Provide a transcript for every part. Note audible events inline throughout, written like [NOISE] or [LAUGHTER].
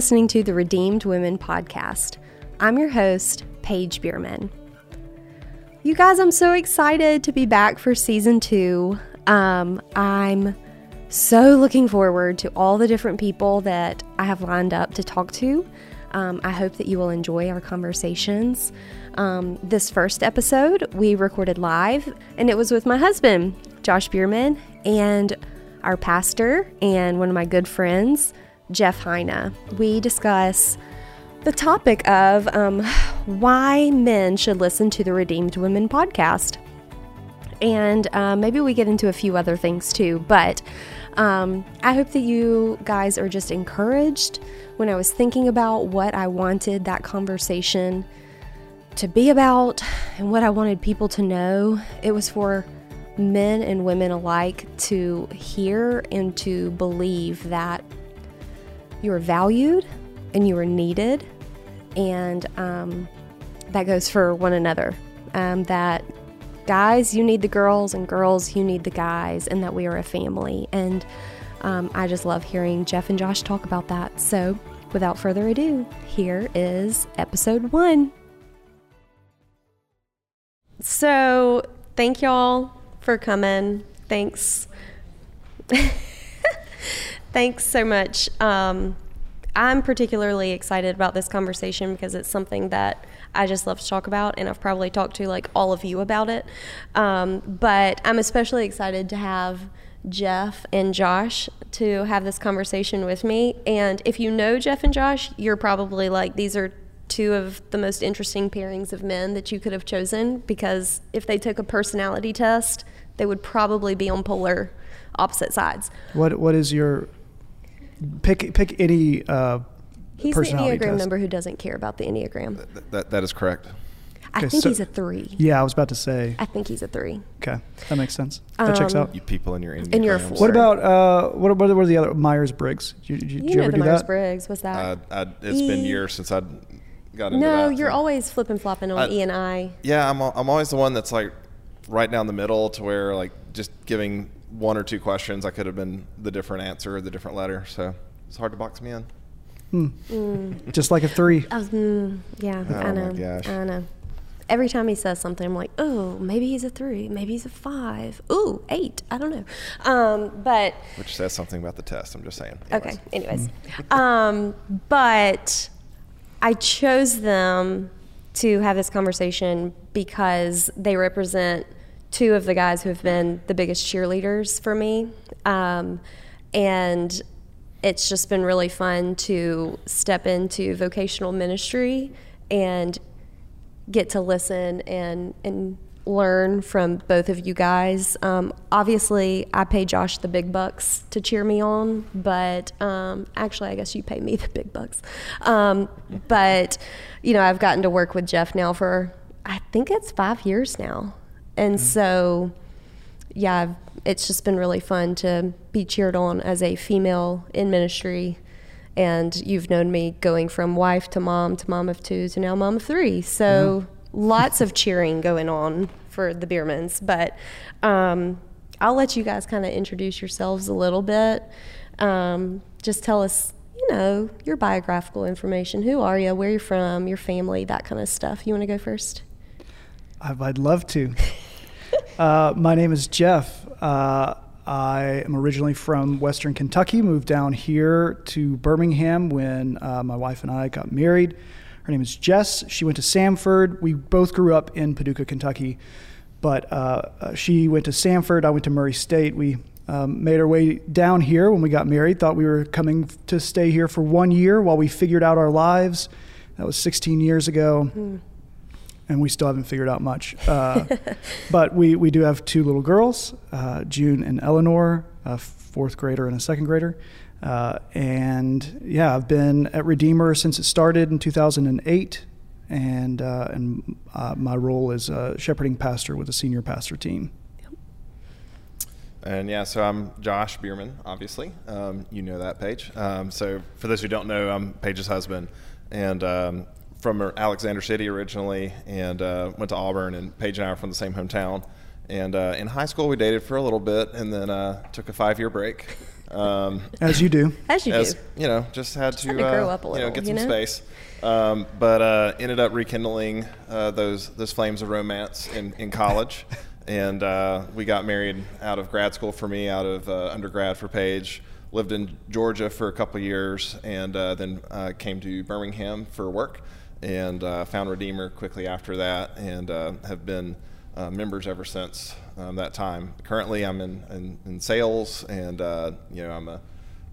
listening to the Redeemed Women podcast. I'm your host, Paige Bierman. You guys, I'm so excited to be back for season two. Um, I'm so looking forward to all the different people that I have lined up to talk to. Um, I hope that you will enjoy our conversations. Um, this first episode we recorded live, and it was with my husband, Josh Bierman, and our pastor, and one of my good friends, Jeff Heine. We discuss the topic of um, why men should listen to the Redeemed Women podcast. And uh, maybe we get into a few other things too. But um, I hope that you guys are just encouraged. When I was thinking about what I wanted that conversation to be about and what I wanted people to know, it was for men and women alike to hear and to believe that you are valued and you are needed, and um, that goes for one another. Um, that guys, you need the girls, and girls, you need the guys, and that we are a family. And um, I just love hearing Jeff and Josh talk about that. So, without further ado, here is episode one. So, thank y'all for coming. Thanks. [LAUGHS] Thanks so much. Um, I'm particularly excited about this conversation because it's something that I just love to talk about, and I've probably talked to like all of you about it. Um, but I'm especially excited to have Jeff and Josh to have this conversation with me. And if you know Jeff and Josh, you're probably like, these are two of the most interesting pairings of men that you could have chosen because if they took a personality test, they would probably be on polar opposite sides. What What is your pick pick any uh, He's the personality Enneagram test. number who doesn't care about the Enneagram. That, that, that is correct. I Okay, think so- he's a three. Yeah, I was about to say. I think he's a three. Okay, that makes sense. That checks Um, out. You people in your Enneagrams. And you're a What about uh, what, what are the other Myers Briggs? Did you, did you, You you know ever the do Myers that? Briggs. What's that? Uh, I, it's been E. years since I got into no, that. you're so- always flipping flopping on I- E and I. Yeah, I'm, I'm always the one that's like right down the middle to where like just giving one or two questions, I could have been the different answer or the different letter. So it's hard to box me in. Just like a three. I was, mm, yeah, Oh I my know. gosh. I know. Every time he says something, I'm like, oh, maybe he's a three, maybe he's a five, ooh, eight. I don't know. Um, but Which says something about the test. I'm just saying. Okay, Anyways. anyways. um, but I chose them to have this conversation because they represent two of the guys who have been the biggest cheerleaders for me. Um, and it's just been really fun to step into vocational ministry and get to listen and and learn from both of you guys. Um, obviously, I pay Josh the big bucks to cheer me on, but um, actually, I guess you pay me [LAUGHS] the big bucks. Um, but you know, I've gotten to work with Jeff now for I think it's five years now, and so yeah, it's just been really fun to be cheered on as a female in ministry. And you've known me going from wife to mom to mom of two to now mom of three. So lots of cheering going on for the Biermans. But um, I'll let you guys kind of introduce yourselves a little bit. Um, just tell us, you know, your biographical information. Who are you? Where you're from? Your family? That kind of stuff. You want to go first? I'd love to. [LAUGHS] uh, my name is Jeff. Uh, I am originally from Western Kentucky, moved down here to Birmingham when uh, my wife and I got married. Her name is Jess. She went to Samford. We both grew up in Paducah, Kentucky, but uh, uh, she went to Samford. I went to Murray State. We um, made our way down here when we got married. Thought we were coming to stay here for one year while we figured out our lives. That was 16 years ago and we still haven't figured out much. Uh, [LAUGHS] but we, we do have two little girls, uh, June and Eleanor, a fourth grader and a second grader. Uh, and yeah, I've been at Redeemer since it started in 2008. And, uh, and uh, my role is uh, shepherding pastor with a senior pastor team. And yeah, so I'm Josh Bierman, obviously. Um, you know that, Paige. Um, so for those who don't know, I'm Paige's husband, and um, from Alexander City originally, and uh, went to Auburn. And Paige and I are from the same hometown. And uh, in high school, we dated for a little bit, and then uh, took a five-year break. Um, [LAUGHS] As you do. As you as do. you know, just had to, had to grow uh, up a you know little, get you some know? space. Um, but uh, ended up rekindling uh, those those flames of romance in, in college, [LAUGHS] and uh, we got married out of grad school for me, out of uh, undergrad for Paige. Lived in Georgia for a couple years, and uh, then uh, came to Birmingham for work, and uh, found Redeemer quickly after that, and uh, have been uh, members ever since um, that time. Currently, I'm in, in, in sales, and uh, you know I'm a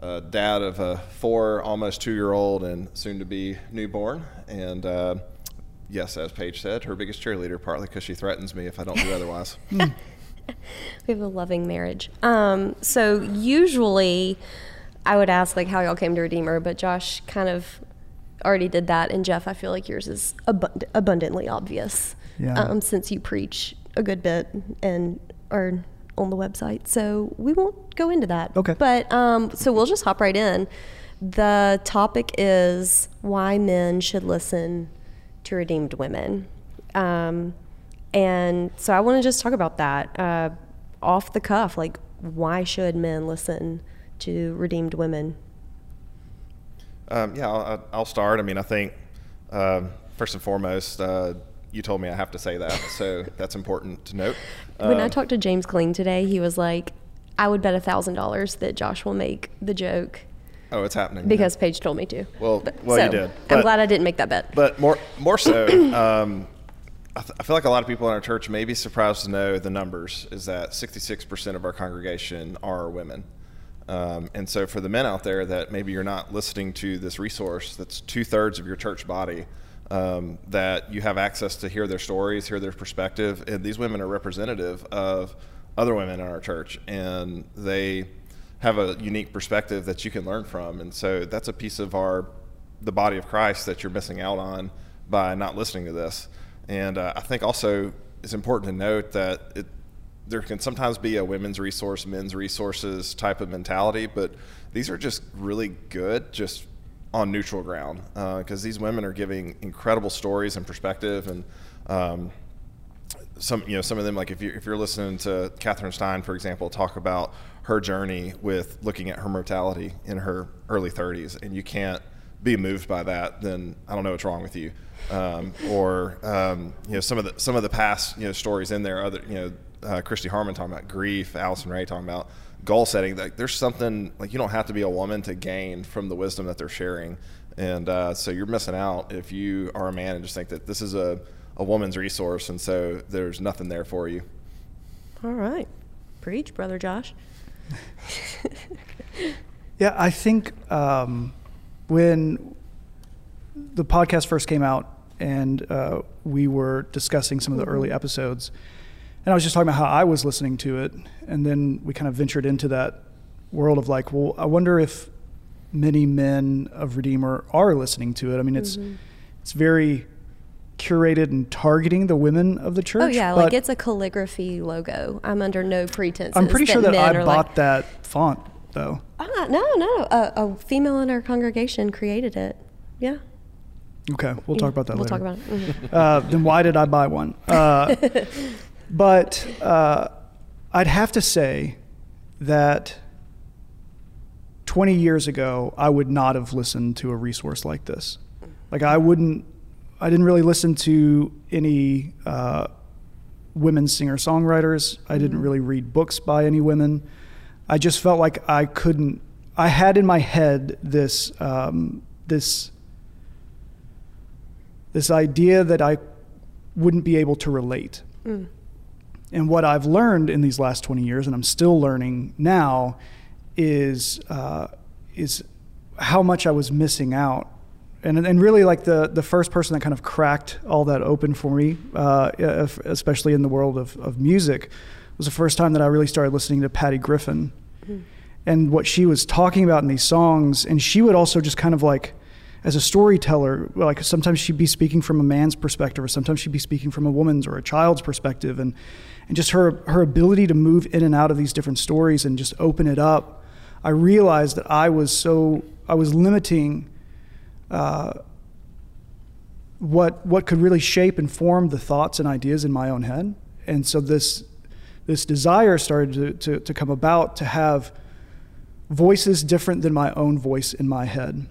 uh, dad of a four, almost two-year-old, and soon-to-be newborn. And uh, yes, as Paige said, her biggest cheerleader, partly because she threatens me if I don't do otherwise. [LAUGHS] We have a loving marriage. Um, so usually I would ask like how y'all came to Redeemer, but Josh kind of already did that. And Jeff, I feel like yours is abund- abundantly obvious Yeah. um, since you preach a good bit and are on the website. So we won't go into that. Okay. But um, so we'll just hop right in. The topic is why men should listen to redeemed women. Um, and so I want to just talk about that uh, off the cuff. Like, why should men listen to redeemed women? Um, yeah, I'll, I'll start. I mean, I think um, first and foremost, uh, you told me I have to say that, so that's important to note. when I Um, talked to James Kling today, he was like, I would bet a thousand dollars that Josh will make the joke oh, it's happening yeah. because Paige told me to. Well- But- well, you so, did, I'm glad I didn't make that bet. But more, more so, um, I, th- I feel like a lot of people in our church may be surprised to know the numbers is that 66% of our congregation are women. Um, and so, for the men out there that maybe you're not listening to this resource, that's two thirds of your church body, um, that you have access to hear their stories, hear their perspective. And these women are representative of other women in our church, and they have a unique perspective that you can learn from. And so, that's a piece of our the body of Christ that you're missing out on by not listening to this. And uh, I think also it's important to note that it, there can sometimes be a women's resource, men's resources type of mentality, but these are just really good, just on neutral ground, because these women are giving incredible stories and perspective, and um, some you know some of them like if you if you're listening to Catherine Stein, for example, talk about her journey with looking at her mortality in her early 30s, and you can't be moved by that, then I don't know what's wrong with you. Um, or um, you know some of the some of the past you know stories in there, other you know uh, Christy Harmon talking about grief, Allison Ray talking about goal setting. Like there's something like you don't have to be a woman to gain from the wisdom that they're sharing, and uh, so you're missing out if you are a man and just think that this is a a woman's resource, and so there's nothing there for you. All right. Preach, Brother Josh. [LAUGHS] Yeah, I think um, when the podcast first came out and uh, we were discussing some of the early episodes, and I was just talking about how I was listening to it, and then we kind of ventured into that world of like, well, I wonder if many men of Redeemer are listening to it. I mean, it's it's very curated and targeting the women of the church. oh yeah, like it's a calligraphy logo. I'm under no pretense. I'm pretty sure that I bought like, that font though. Ah, no, no, a, a female in our congregation created it. Yeah. Okay, we'll talk about that We'll later. talk about it. Mhm. uh, then why did I buy one? [LAUGHS] But uh, I'd have to say that 20 years ago, I would not have listened to a resource like this. Like, I wouldn't, I didn't really listen to any uh, women singer songwriters. I didn't really read books by any women. I just felt like I couldn't, I had in my head this, um, this, this idea that I wouldn't be able to relate. And what I've learned in these last 20 years, and I'm still learning now, is uh, is how much I was missing out. And, and really, like the, the first person that kind of cracked all that open for me, uh, especially in the world of, of music, was the first time that I really started listening to Patty Griffin and what she was talking about in these songs. And she would also just kind of like, as a storyteller, like sometimes she'd be speaking from a man's perspective, or sometimes she'd be speaking from a woman's or a child's perspective, and and just her her ability to move in and out of these different stories and just open it up. I realized that I was so I was limiting. Uh, what what could really shape and form the thoughts and ideas in my own head, and so this this desire started to, to, to come about to have voices different than my own voice in my head.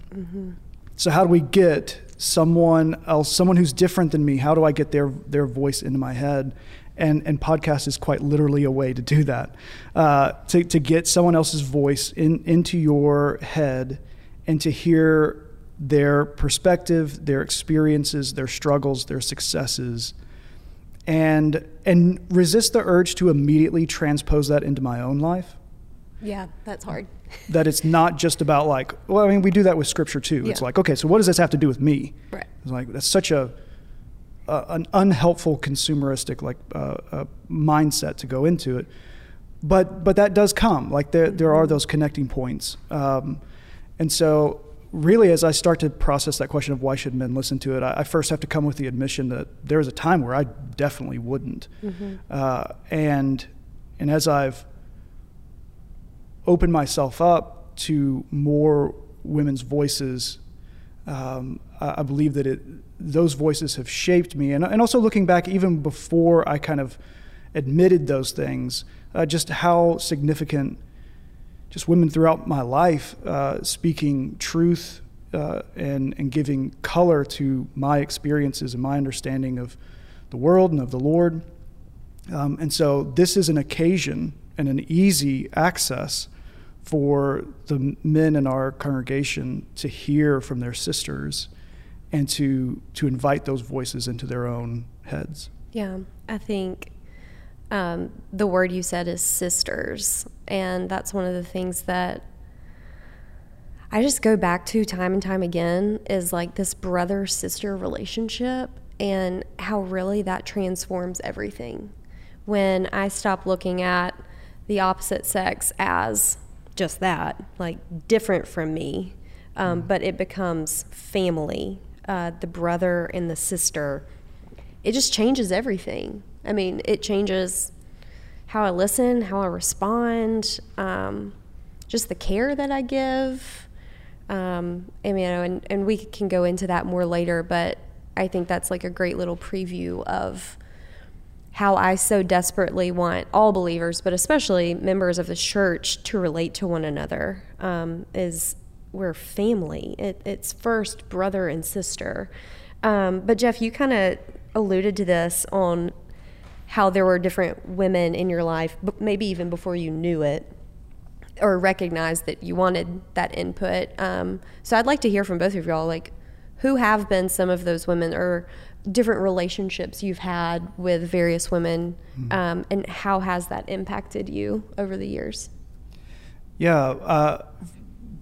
So how do we get someone else, someone who's different than me? How do I get their their voice into my head? And and podcast is quite literally a way to do that. Uh, to to get someone else's voice in into your head, and to hear their perspective, their experiences, their struggles, their successes, and and resist the urge to immediately transpose that into my own life Yeah, that's hard. [LAUGHS] that it's not just about like well i mean we do that with scripture too it's like okay so what does this have to do with me Right. it's like that's such a, a an unhelpful consumeristic like uh, uh, mindset to go into it. But but that does come like there there are those connecting points. Um, and so really as i start to process that question of why should men listen to it i, I first have to come with the admission that there was a time where i definitely wouldn't. Uh, and and as i've opened myself up to more women's voices, um, I, I believe that it those voices have shaped me, and and also looking back even before I kind of admitted those things, uh, just how significant just women throughout my life uh, speaking truth uh, and and giving color to my experiences and my understanding of the world and of the Lord. Um, and so this is an occasion and an easy access for the men in our congregation to hear from their sisters and to to invite those voices into their own heads. Yeah, I think um, the word you said is sisters, and that's one of the things that I just go back to time and time again is like this brother sister relationship and how really that transforms everything. When I stop looking at the opposite sex as just that, like different from me, um, but it becomes family, uh, the brother and the sister. It just changes everything. I mean, it changes how I listen, how I respond, um, just the care that I give. Um, and, you know, and, and we can go into that more later, but I think that's like a great little preview of how I so desperately want all believers, but especially members of the church, to relate to one another. Um, is we're family. It, it's first brother and sister. Um, but Jeff, you kind of alluded to this on how there were different women in your life, but maybe even before you knew it or recognized that you wanted that input. Um, so I'd like to hear from both of y'all, like who have been some of those women or different relationships you've had with various women, um, and how has that impacted you over the years? Yeah, uh,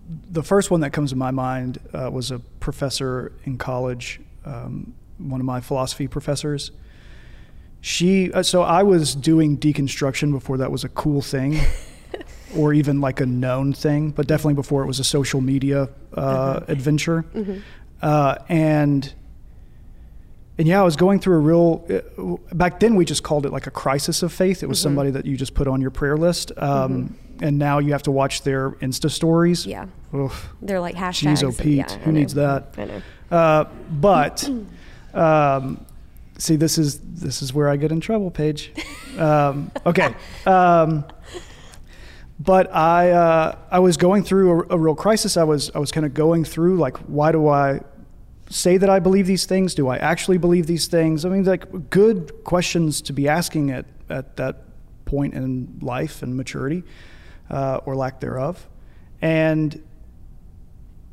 the first one that comes to my mind uh, was a professor in college, um, one of my philosophy professors. She, uh, so I was doing deconstruction before that was a cool thing, [LAUGHS] or even like a known thing, but definitely before it was a social media uh, adventure. Uh, and and yeah, I was going through a real. Uh, back then, we just called it like a crisis of faith. It was somebody that you just put on your prayer list, um, and now you have to watch their Insta stories. Yeah, Oof. they're like hashtags. Jeez, oh Pete, yeah, who needs that? I know. Uh, but [CLEARS THROAT] um, see, this is this is where I get in trouble, Paige. [LAUGHS] Um, okay. Um, but I uh, I was going through a, a real crisis. I was I was kind of going through like, why do I say that I believe these things? Do I actually believe these things? I mean, like good questions to be asking at at that point in life and maturity, uh, or lack thereof, and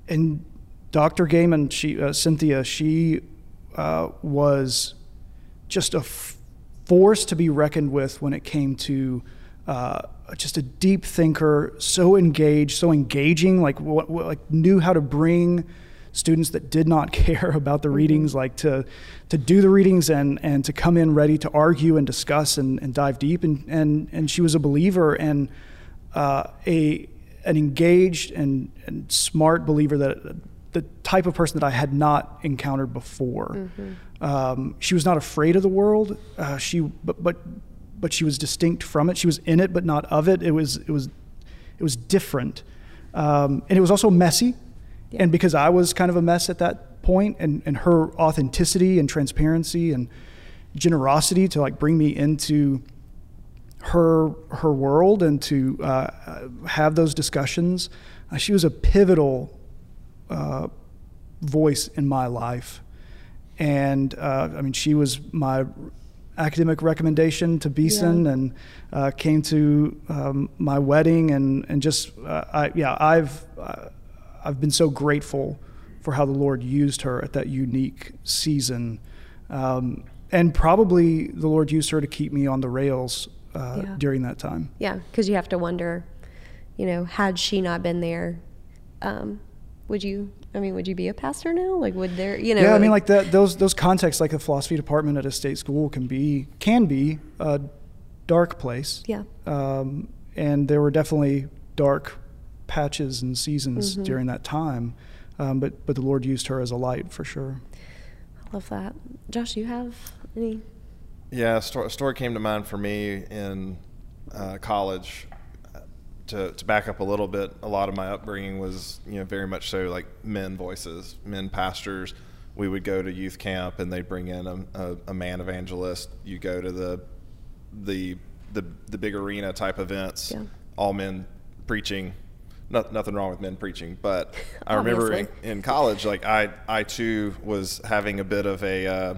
and Dr. Gaiman, she uh, Cynthia, she uh, was just a f- force to be reckoned with when it came to uh, just a deep thinker, so engaged, so engaging, like what, what, like knew how to bring students that did not [LAUGHS] care about the readings, like to to do the readings and and to come in ready to argue and discuss and, and dive deep, and and and she was a believer and uh, a an engaged and, and smart believer that the type of person that I had not encountered before. Um, she was not afraid of the world. Uh, she but but but she was distinct from it. She was in it but not of it. It was it was it was different, um, and it was also messy. And because I was kind of a mess at that point, and and her authenticity and transparency and generosity to like bring me into her her world and to uh, have those discussions. Uh, she was a pivotal uh, voice in my life, and uh, I mean, she was my academic recommendation to Beeson Yeah. and uh, came to um, my wedding and and just uh, I, yeah I've uh, I've been so grateful for how the Lord used her at that unique season, um, and probably the Lord used her to keep me on the rails uh, Yeah. during that time. Yeah, because you have to wonder, you know, had she not been there, um, would you? I mean, would you be a pastor now? Like, would there, you know? yeah, I mean, like that. Those those contexts, like the philosophy department at a state school, can be can be a dark place. yeah, um, and there were definitely dark patches and seasons Mm-hmm. during that time. Um, but but the Lord used her as a light for sure. I love that. Josh, you have any? Yeah, a sto- a story came to mind for me in uh, college. To, to back up a little bit, a lot of my upbringing was, you know, very much so like men voices, men pastors. We would go to youth camp, and they'd bring in a, a, a man evangelist. You go to the the the, the big arena type events, Yeah. all men preaching. No, nothing wrong with men preaching, but [LAUGHS] I remember in, in college, like I I too was having a bit of a uh,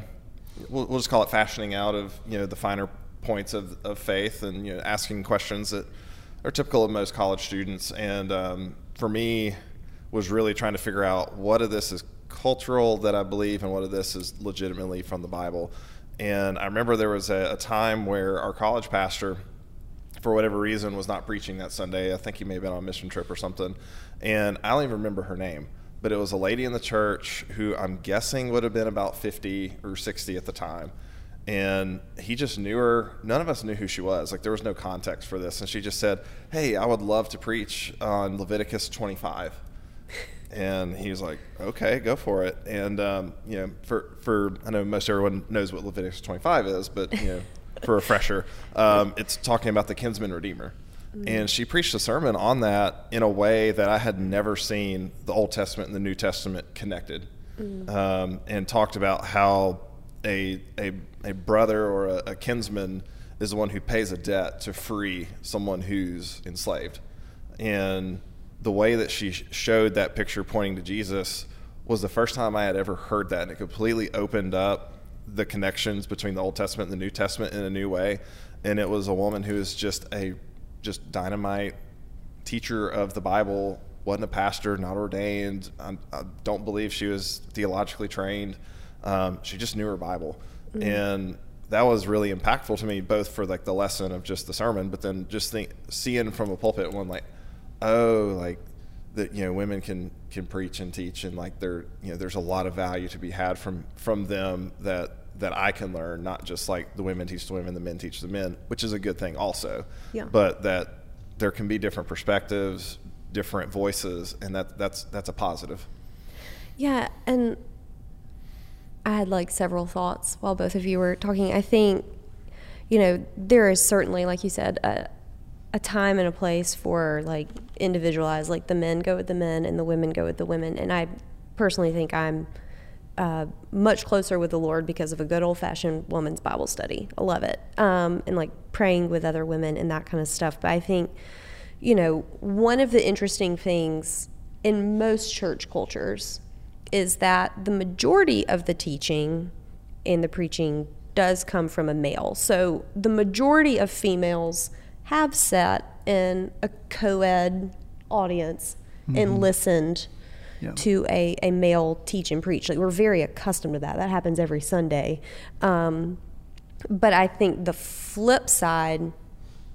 we'll, we'll just call it fashioning out of you know the finer points of, of faith and you know asking questions that are typical of most college students and um, for me was really trying to figure out what of this is cultural that I believe and what of this is legitimately from the Bible and I remember there was a, a time where our college pastor for whatever reason was not preaching that Sunday. I think he may have been on a mission trip or something. And I don't even remember her name, but it was a lady in the church who I'm guessing would have been about 50 or 60 at the time. And he just knew her. None of us knew who she was. Like there was no context for this. And she just said, Hey, I would love to preach on Leviticus 25 and he was like, "Okay, go for it." And um, you know, for for I know most everyone knows what Leviticus 25 is, but you know, for a refresher, um, it's talking about the kinsman redeemer. And she preached a sermon on that in a way that I had never seen the Old Testament and the New Testament connected, um, and talked about how a a, a brother or a, a kinsman is the one who pays a debt to free someone who's enslaved, and the way that she showed that picture pointing to Jesus was the first time I had ever heard that, and it completely opened up the connections between the Old Testament and the New Testament in a new way. And it was a woman who is just a just dynamite teacher of the Bible, wasn't a pastor, not ordained. I, I don't believe she was theologically trained. Um, she just knew her Bible, and that was really impactful to me, both for like the lesson of just the sermon, but then just think seeing from a pulpit one like, oh, like that you know women can can preach and teach, and like there you know there's a lot of value to be had from from them that that I can learn, not just like the women teach the women, the men teach the men, which is a good thing also. Yeah. But that there can be different perspectives, different voices, and that that's that's a positive. Yeah, and I had like several thoughts while both of you were talking. I think, you know, there is certainly, like you said, a, a time and a place for like individualized, like the men go with the men and the women go with the women. And I personally think I'm uh, much closer with the Lord because of a good old fashioned woman's Bible study. I love it. Um, and like praying with other women and that kind of stuff. But I think, you know, one of the interesting things in most church cultures is that the majority of the teaching and the preaching does come from a male. So the majority of females have sat in a co ed audience and listened Yeah. to a, a male teach and preach. Like we're very accustomed to that. That happens every Sunday. Um, but I think the flip side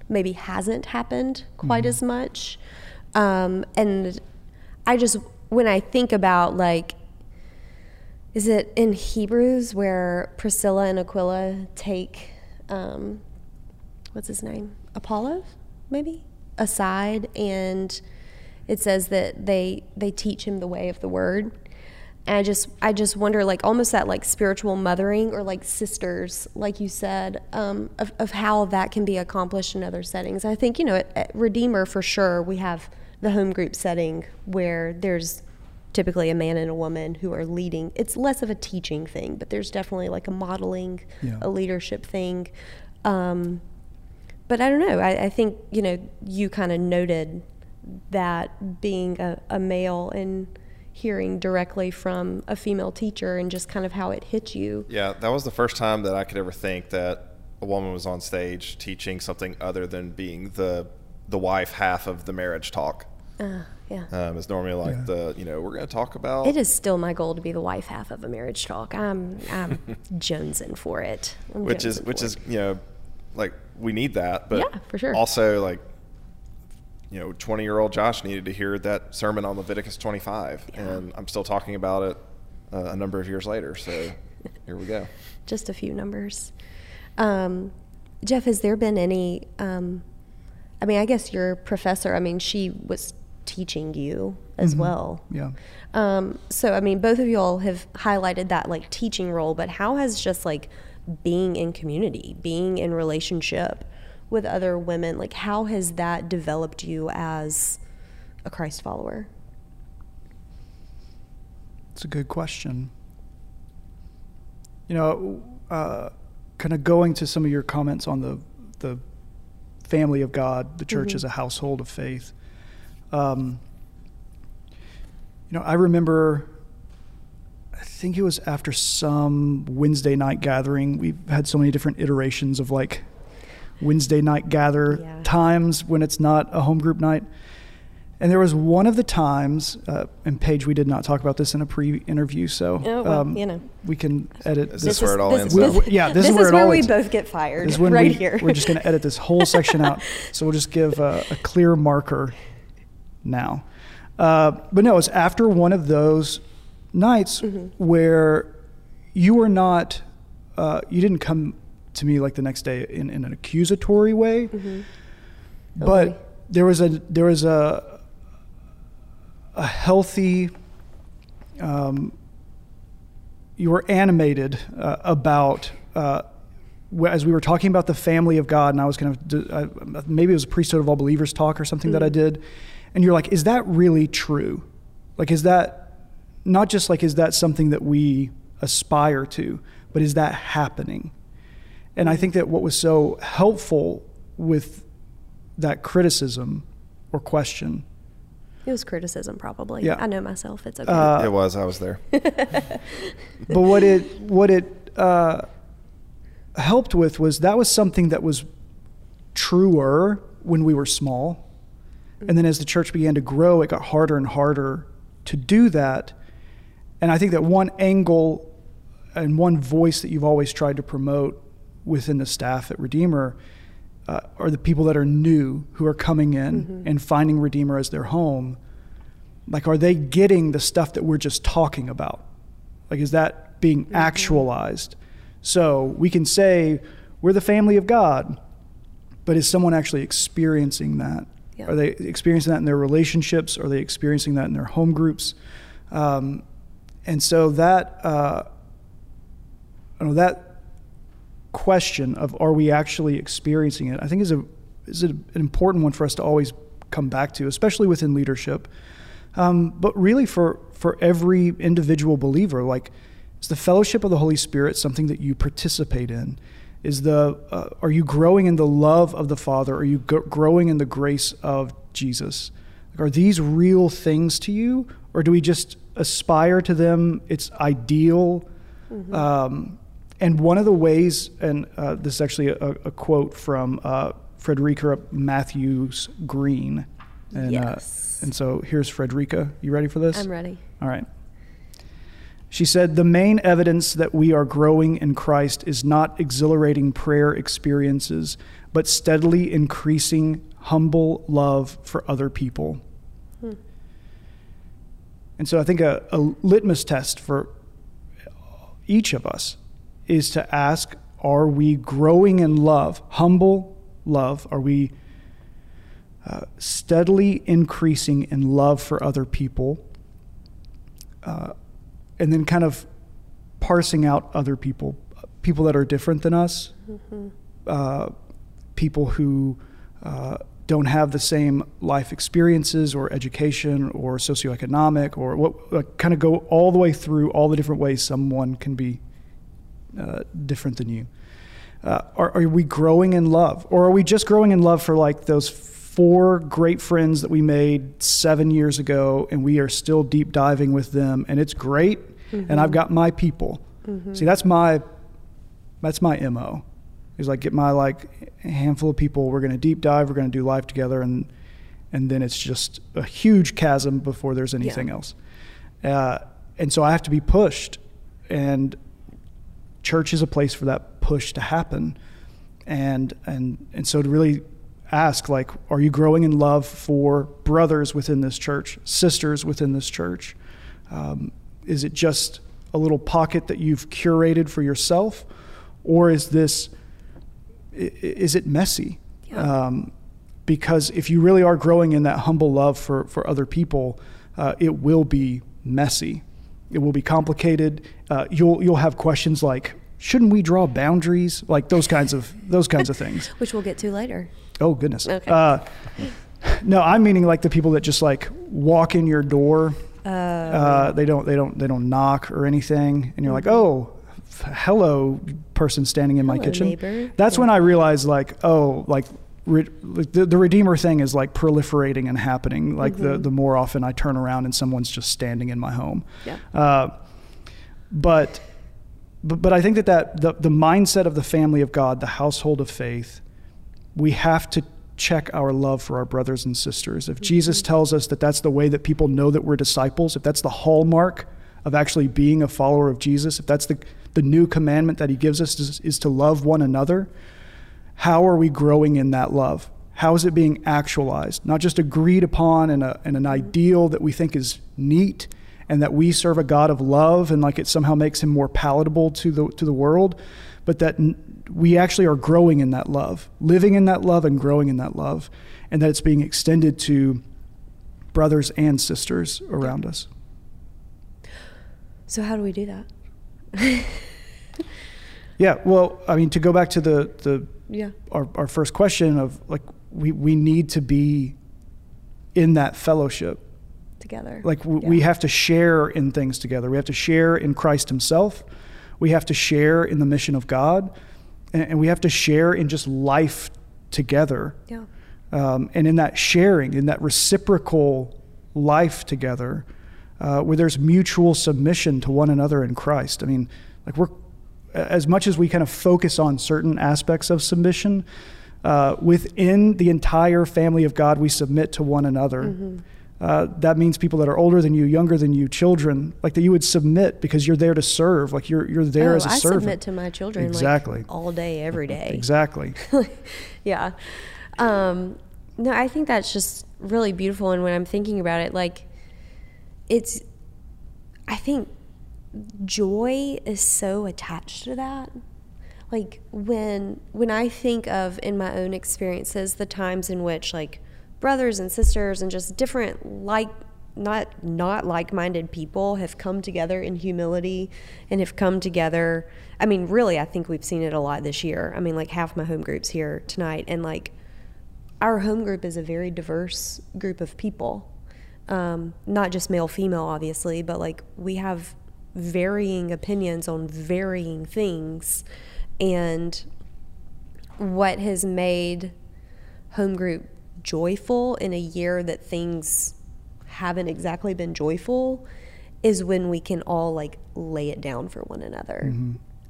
maybe hasn't happened quite as much. Um, and I just, when I think about like, is it in Hebrews where Priscilla and Aquila take, um, what's his name? Apollo, maybe? Aside and it says that they they teach him the way of the word. And I just I just wonder like almost that like spiritual mothering or like sisters, like you said, um, of, of how that can be accomplished in other settings. I think, you know, at, at Redeemer for sure we have the home group setting where there's typically a man and a woman who are leading. It's less of a teaching thing, but there's definitely like a modeling, Yeah. a leadership thing. Um, but I don't know. I, I think you know you kind of noted that being a, a male and hearing directly from a female teacher and just kind of how it hit you. Yeah, that was the first time that I could ever think that a woman was on stage teaching something other than being the the wife half of the marriage talk. Uh, yeah. Um, it's normally like Yeah. the you know we're going to talk about It is still my goal to be the wife half of a marriage talk. I'm I'm [LAUGHS] jonesing for it. I'm which is which is it. you know like we need that but Yeah, for sure. also like you know 20 year old josh needed to hear that sermon on leviticus 25 and i'm still talking about it uh, a number of years later so [LAUGHS] here we go just a few numbers. Um, Jeff, has there been any? Um, I mean, I guess your professor. I mean, she was teaching you as well. Yeah. Um, so, I mean, both of y'all have highlighted that like teaching role, but how has just like being in community, being in relationship with other women, like how has that developed you as a Christ follower? It's a good question. You know, uh, kind of going to some of your comments on the the family of God, the church as a household of faith. Um, you know, I remember. I think it was after some Wednesday night gathering. We've had so many different iterations of like Wednesday night gather Yeah. times when it's not a home group night. And there was one of the times, uh, and Paige, we did not talk about this in a pre-interview, so um, Oh, well, you know. we can edit. Is this where it all ends We- up? we- yeah, this, is where it where all we ends. both get fired. This is when right we, here. We're just going to edit this whole section out. So we'll just give a, a clear marker now. Uh, but no, it's after one of those nights Mm-hmm. where you were not, uh, you didn't come to me like the next day in, in an accusatory way, Mm-hmm. but Okay. there was a there was a a healthy um, you were animated uh, about uh, as we were talking about the family of God, and I was kind of maybe it was a priesthood of all believers talk or something that I did, and you're like, is that really true? Like, is that not just like is that something that we aspire to, but is that happening? And I think that what was so helpful with that criticism or question It was criticism, probably. Yeah. I know myself. It's okay. Uh, it was i was there [LAUGHS] but what it what it uh, helped with was that was something that was truer when we were small, and then as the church began to grow, it got harder and harder to do that. And I think that one angle and one voice that you've always tried to promote within the staff at Redeemer uh, are the people that are new who are coming in and finding Redeemer as their home. Like, are they getting the stuff that we're just talking about? Like, is that being actualized? So we can say we're the family of God, but is someone actually experiencing that? Yeah. Are they experiencing that in their relationships? Are they experiencing that in their home groups? Um, and so that, uh, you know, that question of are we actually experiencing it, I think is a is an important one for us to always come back to, especially within leadership. Um, but really for for every individual believer, like is the fellowship of the Holy Spirit something that you participate in? Is the uh, are you growing in the love of the Father? Are you growing in the grace of Jesus? Like, are these real things to you, or do we just aspire to them? It's ideal. Um, and one of the ways, and uh, this is actually a, a quote from uh, Frederica Matthews Green. And, Yes. Uh, and so here's Frederica. You ready for this? I'm ready. All right. She said, The main evidence that we are growing in Christ is not exhilarating prayer experiences, but steadily increasing humble love for other people. And so I think a, a litmus test for each of us is to ask Are we growing in love, humble love? Are we uh, steadily increasing in love for other people? Uh, and then kind of parsing out other people, people that are different than us, uh, people who uh, don't have the same life experiences or education or socioeconomic or what like, kind of go all the way through all the different ways someone can be uh, different than you. Uh, are, are we growing in love, or are we just growing in love for like those four great friends that we made seven years ago, and we are still deep diving with them, and it's great, Mm-hmm. and I've got my people. See, that's my that's my mo. Is like get my like handful of people. We're going to deep dive. We're going to do life together, and and then it's just a huge chasm before there's anything Yeah. else. Uh, and so I have to be pushed, and church is a place for that push to happen, and and and so to really ask like, are you growing in love for brothers within this church, sisters within this church? Um, is it just a little pocket that you've curated for yourself, or is this is it messy? Yeah. Um, because if you really are growing in that humble love for, for other people, uh, it will be messy. It will be complicated. Uh, you'll you'll have questions like, shouldn't we draw boundaries? Like those kinds of those kinds of things. [LAUGHS] Which we'll get to later. Oh goodness. Okay. Uh, no, I'm meaning like the people that just like walk in your door. Uh, they don't they don't they don't knock or anything, and you're like, oh, hello, person standing in my Mm-hmm. Kitchen. neighbor. That's Yeah. when I realized like, oh, like. Re- the, the redeemer thing is like proliferating and happening like the, Mm-hmm. the more often i turn around and someone's just standing in my home Yeah. uh, but, but but I think that, that the, the mindset of the family of God, the household of faith, we have to check our love for our brothers and sisters. If Jesus mm-hmm. tells us that that's the way that people know that we're disciples, if that's the hallmark of actually being a follower of Jesus, if that's the, the new commandment that he gives us is, is to love one another, how are we growing in that love? How is it being actualized? Not just agreed upon and, a, and an mm-hmm. ideal that we think is neat and that we serve a God of love and like it somehow makes him more palatable to the, to the world, but that we actually are growing in that love, living in that love and growing in that love, and that it's being extended to brothers and sisters around us. So how do we do that? [LAUGHS] Yeah, well, I mean, to go back to the, the Yeah. our, our first question of like we, we need to be in that fellowship Together. like w we have to share in things together. We have to share in christ himself. We have to share in the mission of god. And, and we have to share in just life together. Yeah. um, and in that sharing in that reciprocal life together uh, where there's mutual submission to one another in christ. I mean like we're as much as we kind of focus on certain aspects of submission uh, within the entire family of god we submit to one another. Mm-hmm. Uh, that means people that are older than you younger than you children like that you would submit because you're there to serve like you're, you're there oh, as a I servant I submit to my children Exactly. like all day, every [LAUGHS] day. exactly [LAUGHS] yeah. Um, no, I think that's just really beautiful. And when I'm thinking about it, like, it's, I think joy is so attached to that. Like when when I think of in my own experiences the times in which like brothers and sisters and just different like not not like-minded people have come together in humility and have come together. I mean, really, I think we've seen it a lot this year. I mean, like half my home groups here tonight, and like our home group is a very diverse group of people. Um, not just male, female, obviously, but like we have varying opinions on varying things. And what has made home group joyful in a year that things haven't exactly been joyful is when we can all like lay it down for one another.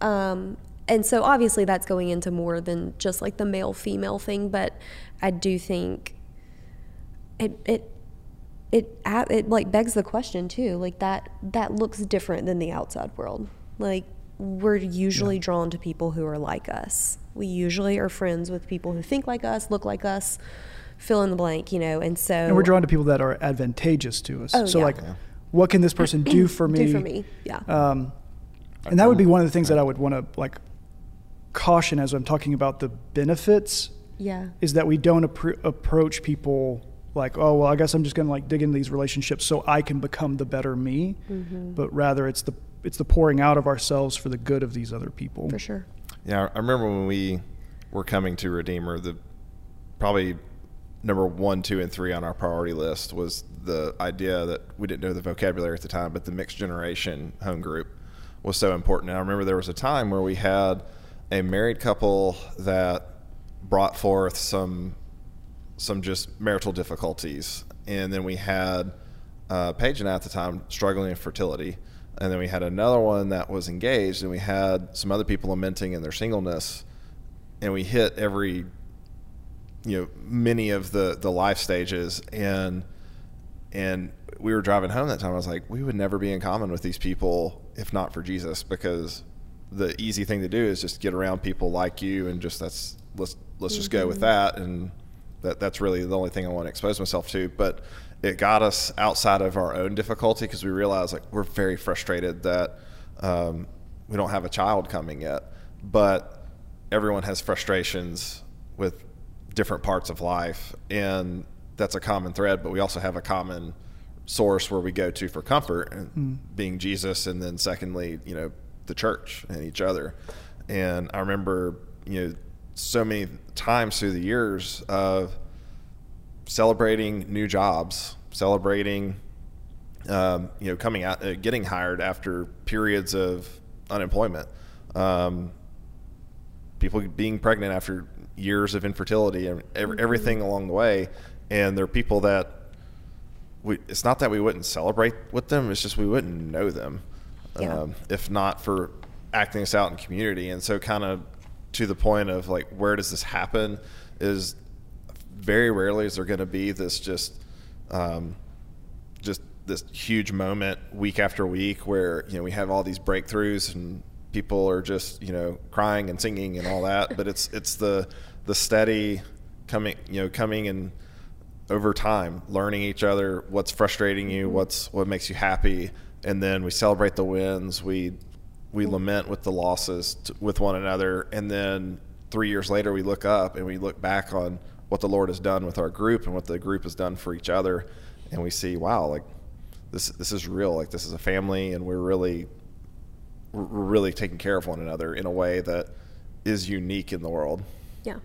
Um, and so obviously that's going into more than just like the male female thing, but I do think it it it it like begs the question too. Like that that looks different than the outside world. Like we're usually drawn to people who are like us. We usually are friends with people who think like us, look like us, fill in the blank, you know. And so and we're drawn to people that are advantageous to us Oh, so yeah. like what can this person do [CLEARS THROAT] for me do for me. Yeah. Um, and that would be one of the things that I would want to like caution as I'm talking about the benefits yeah. is that we don't appro- approach people like, oh, well, I guess I'm just going to like dig into these relationships so I can become the better me, Mm-hmm. but rather it's the it's the pouring out of ourselves for the good of these other people. For sure. Yeah, I remember when we were coming to Redeemer, the probably number one, two, and three on our priority list was the idea that we didn't know the vocabulary at the time, but the mixed generation home group was so important. And I remember there was a time where we had a married couple that brought forth some some just marital difficulties, and then we had uh, Paige and I at the time struggling in fertility, and then we had another one that was engaged, and we had some other people lamenting in their singleness, and we hit every you know many of the the life stages and and we were driving home that time. I was like, we would never be in common with these people if not for Jesus, because the easy thing to do is just get around people like you and just that's let's let's just go with Mm-hmm. that and that that's really the only thing I want to expose myself to. But it got us outside of our own difficulty because we realized like we're very frustrated that um, we don't have a child coming yet, but everyone has frustrations with different parts of life and that's a common thread but we also have a common source where we go to for comfort and being jesus and then secondly you know the church and each other. And i remember you know so many times through the years of celebrating new jobs celebrating um, you know coming out uh, getting hired after periods of unemployment um, people being pregnant after years of infertility and ev- everything along the way. And there are people that we, it's not that we wouldn't celebrate with them, it's just we wouldn't know them Yeah. um, if not for acting this out in community. And so, kind of to the point of like, where does this happen? Is very rarely is there going to be this just, um, just this huge moment week after week where you know we have all these breakthroughs and people are just you know crying and singing and all that but it's it's the the steady coming you know coming and over time learning each other what's frustrating you mm-hmm. what's what makes you happy and then we celebrate the wins we we mm-hmm. lament with the losses t with one another and then 3 years later we look up and we look back on what the Lord has done with our group and what the group has done for each other and we see wow like this this is real like this is a family and we're really we're really taking care of one another in a way that is unique in the world. Yeah.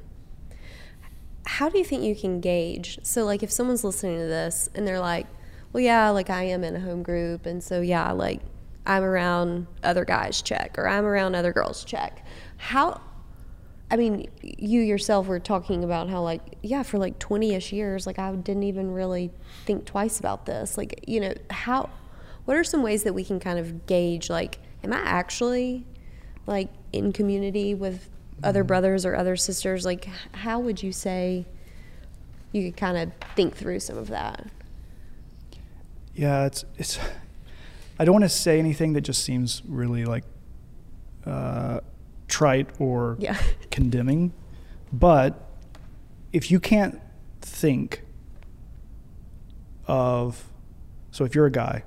How do you think you can gauge? So, like, if someone's listening to this and they're like, well, yeah, like I am in a home group. And so, yeah, like I'm around other guys, check, or I'm around other girls, check. How, I mean, you yourself were talking about how, like, yeah, for like 20 ish years, like I didn't even really think twice about this. Like, you know, how, what are some ways that we can kind of gauge, like, am I actually like in community with other brothers or other sisters? Like, how would you say you could kind of think through some of that? Yeah, it's it's. I don't want to say anything that just seems really like uh, trite or Yeah. [LAUGHS] condemning, but if you can't think of, so if you're a guy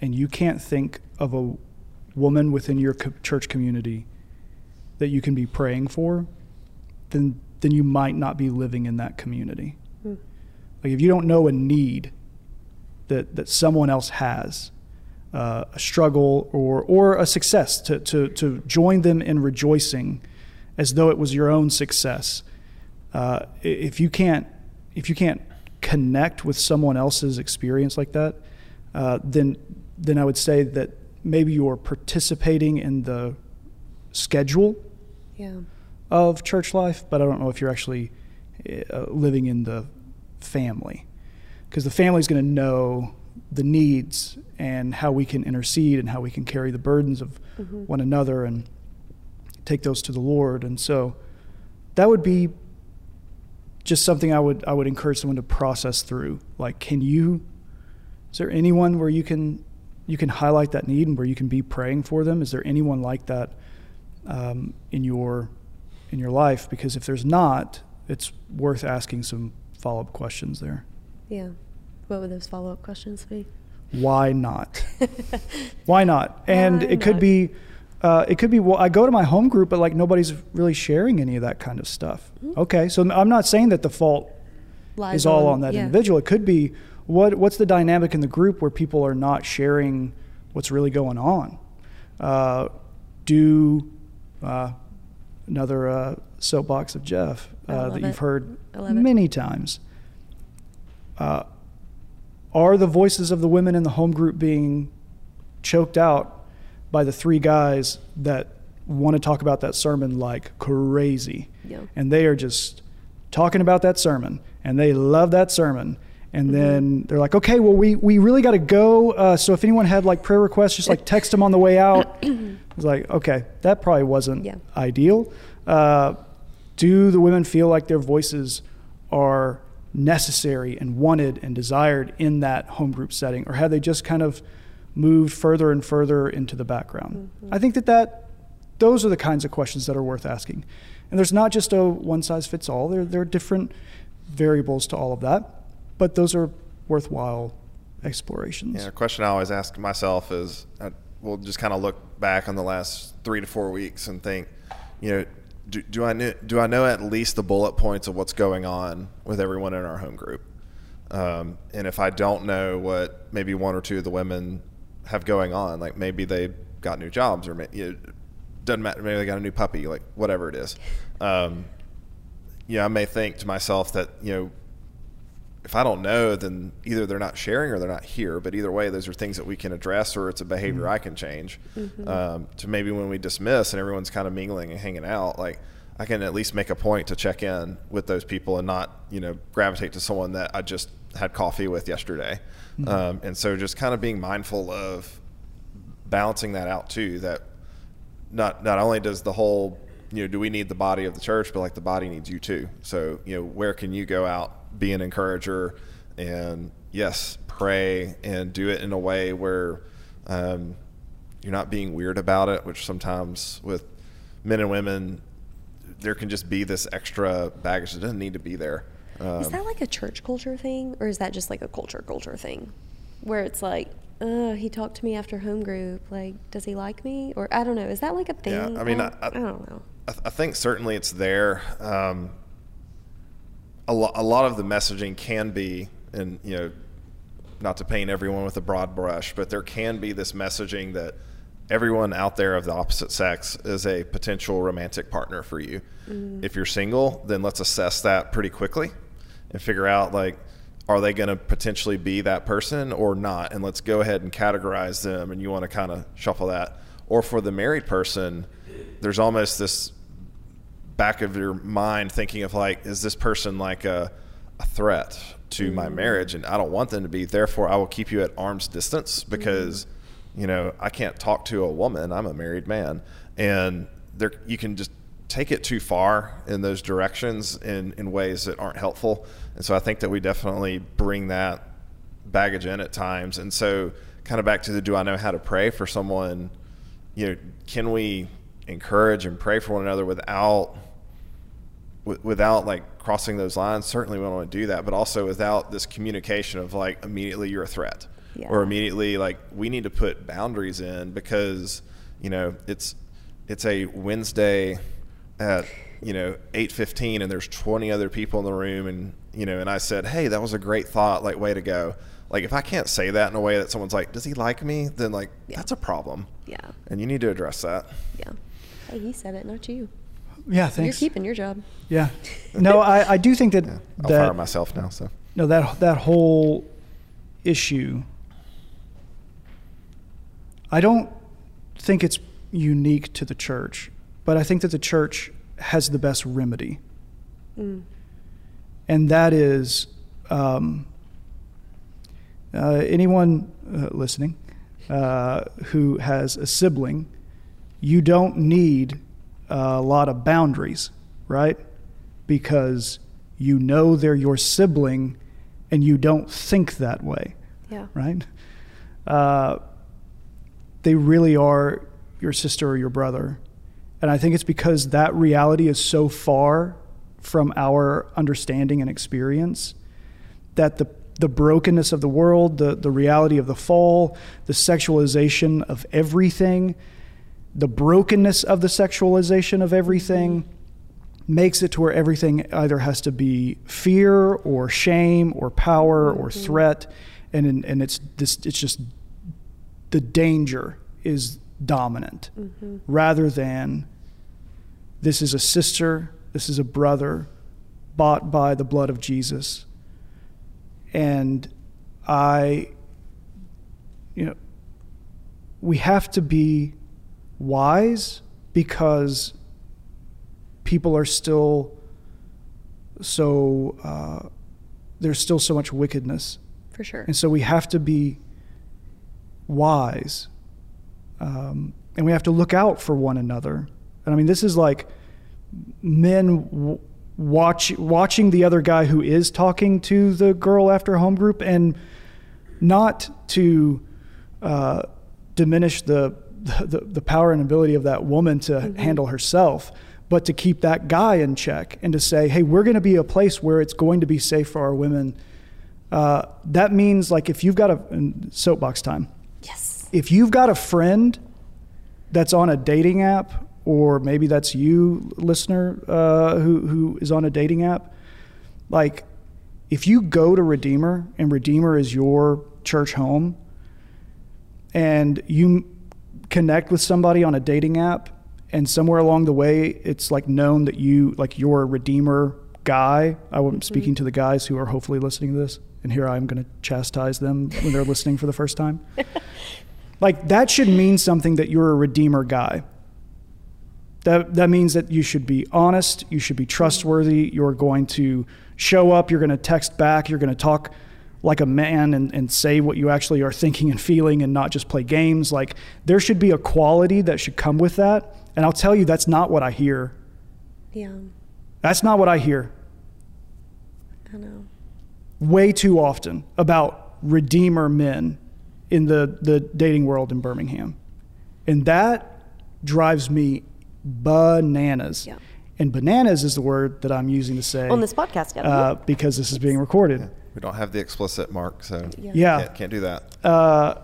and you can't think of a woman within your co- church community that you can be praying for, then then you might not be living in that community. Hmm. Like if you don't know a need that that someone else has, uh, a struggle or or a success, to to to join them in rejoicing, as though it was your own success. Uh, if you can't if you can't connect with someone else's experience like that, uh, then then I would say that maybe you're participating in the schedule Yeah. of church life, but I don't know if you're actually uh, living in the family. Because the family is going to know the needs and how we can intercede and how we can carry the burdens of Mm-hmm. one another and take those to the Lord. And so that would be just something I would I would encourage someone to process through. Like, can you? Is there anyone where you can you can highlight that need and where you can be praying for them? Is there anyone like that um, in your in your life? Because if there's not, it's worth asking some follow up questions there. Yeah. What would those follow up questions be? Why not? [LAUGHS] Why not? And Why it could not? be. Uh, it could be well i go to my home group but like nobody's really sharing any of that kind of stuff Mm-hmm. okay so i'm not saying that the fault Lies is all on that yeah. individual. It could be what what's the dynamic in the group where people are not sharing what's really going on. Uh, do uh, another uh, soapbox of Jeff uh, that it. you've heard many times. Uh, are the voices of the women in the home group being choked out by the three guys that want to talk about that sermon like crazy. Yeah. And they are just talking about that sermon and they love that sermon. And Mm-hmm. then they're like, okay, well, we, we really got to go. Uh, so if anyone had like prayer requests, just like text them on the way out. [CLEARS THROAT] It's like, okay, that probably wasn't Yeah. ideal. Uh, do the women feel like their voices are necessary and wanted and desired in that home group setting, or have they just kind of moved further and further into the background? I think that that those are the kinds of questions that are worth asking. And there's not just a one size fits all. There there are different variables to all of that, but those are worthwhile explorations. Yeah, a question I always ask myself is, I, we'll just kind of look back on the last three to four weeks and think, you know, do, do I know, do I know at least the bullet points of what's going on with everyone in our home group? Um, and if I don't know what maybe one or two of the women have going on, like maybe they got new jobs or you know, doesn't matter, maybe they got a new puppy, like whatever it is. Um, know, I may think to myself that you know if I don't know, then either they're not sharing or they're not here. But either way, those are things that we can address, or it's a behavior I can change. Um, to maybe when we dismiss and everyone's kind of mingling and hanging out, like I can at least make a point to check in with those people and not, you know, gravitate to someone that I just had coffee with yesterday. Um, and so just kind of being mindful of balancing that out too. That not not only does the whole you know do we need the body of the church but like the body needs you too so you know where can you go out be an encourager and yes pray and do it in a way where um, you're not being weird about it which sometimes with men and women there can just be this extra baggage that doesn't need to be there um, Is that like a church culture thing, or is that just like a culture culture thing, where it's like, uh, he talked to me after home group. Like, does he like me? Or I don't know. Is that like a thing? Yeah, I mean, I, I- I don't know. I, th- I think certainly it's there. Um, a, lo- a lot of the messaging can be, and you know, not to paint everyone with a broad brush, but there can be this messaging that everyone out there of the opposite sex is a potential romantic partner for you. Mm. If you're single, then let's assess that pretty quickly and figure out like, are they going to potentially be that person or not? And let's go ahead and categorize them. And you want to kind of shuffle that. Or for the married person, there's almost this back of your mind thinking of like, is this person like a, a threat to my mm-hmm. marriage? And I don't want them to be. Therefore, I will keep you at arm's distance mm-hmm. because, you know, I can't talk to a woman. I'm a married man. And there, you can just take it too far in those directions in, in ways that aren't helpful. And so I think that we definitely bring that baggage in at times. And so, kind of back to the do I know how to pray for someone? You know, can we encourage and pray for one another without wi- without like crossing those lines? Certainly, we don't want to do that, but also without this communication of like immediately you're a threat, Yeah. or immediately like we need to put boundaries in because you know it's it's a Wednesday at you know 8:15 and there's 20 other people in the room and you know and I said hey that was a great thought like way to go like if I can't say that in a way that someone's like does he like me then like Yeah. that's a problem Yeah, and you need to address that yeah. Hey, he said it, not you. Yeah, thanks. You're keeping your job. Yeah. No, I, I do think that [LAUGHS] I'll that fire myself now so no that that whole issue. I don't think it's unique to the church, but I think that the church has the best remedy, Mm. and that is um, uh, anyone uh, listening uh, who has a sibling. You don't need a lot of boundaries, right? Because you know they're your sibling, and you don't think that way Yeah. right? Uh, they really are your sister or your brother. And I think it's because that reality is so far from our understanding and experience that the, the brokenness of the world, the, the reality of the fall, the sexualization of everything, the brokenness of the sexualization of everything makes it to where everything either has to be fear or shame or power or mm-hmm. threat. And in, and it's this it's just the danger is dominant mm-hmm. rather than this is a sister this is a brother bought by the blood of Jesus. And I you know we have to be wise because people are still so uh, there's still so much wickedness For sure. and so we have to be wise. Um, and we have to look out for one another. And I mean, this is like men w- watch, watching the other guy who is talking to the girl after home group and not to uh, diminish the, the, the power and ability of that woman to handle herself, but to keep that guy in check and to say, hey, we're going to be a place where it's going to be safe for our women. Uh, that means like if you've got a soapbox time, yes. if you've got a friend that's on a dating app, or maybe that's you, listener, uh, who who is on a dating app, like if you go to Redeemer and Redeemer is your church home, and you connect with somebody on a dating app, and somewhere along the way it's like known that you like you're a Redeemer guy. I'm speaking mm-hmm. to the guys who are hopefully listening to this, and here I'm going to chastise them when they're listening for the first time. [LAUGHS] Like that should mean something that you're a redeemer guy. That that means that you should be honest, you should be trustworthy, you're going to show up, you're going to text back, you're going to talk like a man and, and say what you actually are thinking and feeling and not just play games. Like there should be a quality that should come with that. And I'll tell you that's not what I hear. Yeah. That's not what I hear I know. way too often about redeemer men in the, the dating world in Birmingham. And that drives me bananas. Yeah. And bananas is the word that I'm using to say On this podcast, yeah. uh, because this is being recorded. We don't have the explicit mark, so Yeah. Yeah. can't, can't do that. Uh,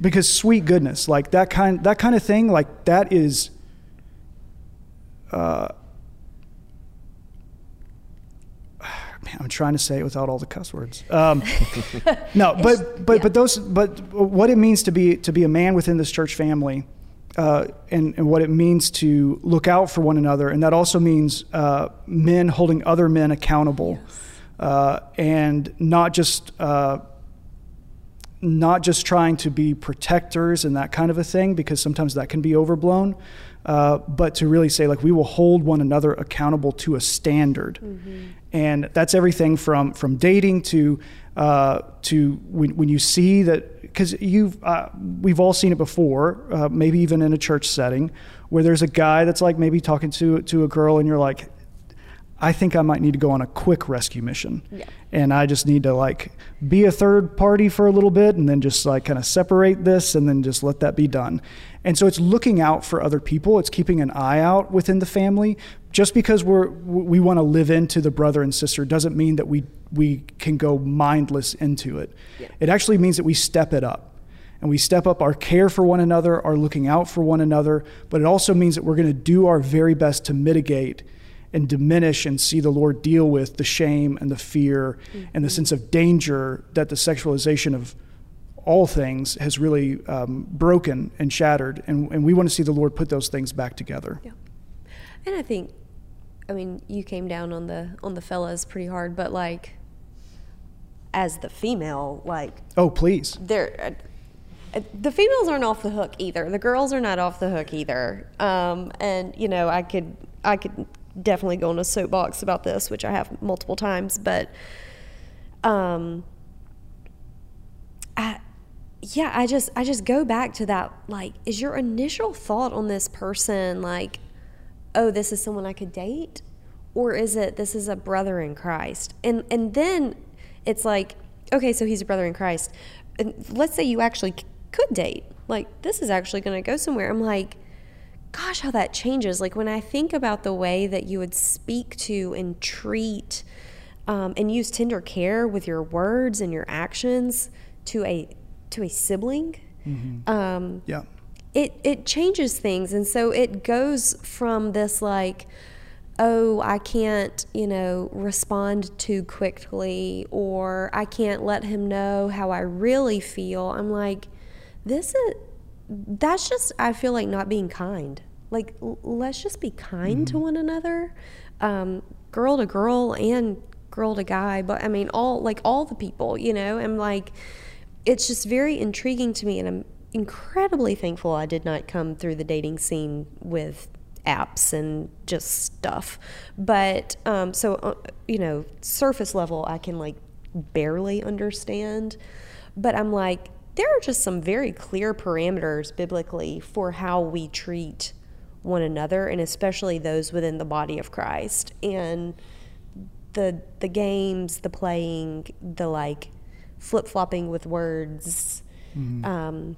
because sweet goodness, like that kind that kind of thing, like that is uh, man, I'm trying to say it without all the cuss words. Um, [LAUGHS] no, but but yeah. but those but what it means to be to be a man within this church family, uh, and and what it means to look out for one another, and that also means uh, men holding other men accountable, uh, and not just. Uh, not just trying to be protectors and that kind of a thing, because sometimes that can be overblown, uh, but to really say, like, we will hold one another accountable to a standard. And that's everything from, from dating to, uh, to when, when you see that, because you've, uh, we've all seen it before, uh, maybe even in a church setting, where there's a guy that's like maybe talking to, to a girl and you're like, I think I might need to go on a quick rescue mission. Yeah. And I just need to like be a third party for a little bit and then just like kind of separate this and then just let that be done. And so it's looking out for other people. It's keeping an eye out within the family. Just because we're we want to live into the brother and sister doesn't mean that we we can go mindless into it. Yeah. It actually means that we step it up. And we step up our care for one another, our looking out for one another, but it also means that we're going to do our very best to mitigate and diminish and see the Lord deal with the shame and the fear and the sense of danger that the sexualization of all things has really um, broken and shattered. And, and we want to see the Lord put those things back together. Yeah. And I think, I mean, you came down on the on the fellas pretty hard, but like, as the female, like Oh, please. they're uh, the females aren't off the hook either. The girls are not off the hook either. Um, and you know, I could I could definitely go on a soapbox about this, which I have multiple times, but um, I, yeah, I just I just go back to that. Like, is your initial thought on this person like, oh, this is someone I could date, or is it this is a brother in Christ? And and then it's like, okay, so he's a brother in Christ. And let's say you actually could date. Like, this is actually going to go somewhere. I'm like, gosh, how that changes. Like when I think about the way that you would speak to and treat um, and use tender care with your words and your actions to a to a sibling. Um, Yeah. it it changes things and so it goes from this like oh i can't you know respond too quickly or i can't let him know how i really feel i'm like this is that's just i feel like not being kind like l- let's just be kind to one another um, girl to girl and girl to guy but i mean all like all the people you know and like it's just very intriguing to me and i'm incredibly thankful I did not come through the dating scene with apps and just stuff. But um, so uh, you know, surface level, I can like barely understand. But I'm like, there are just some very clear parameters biblically for how we treat one another, and especially those within the body of Christ. And the the games, the playing, the like flip flopping with words. Um,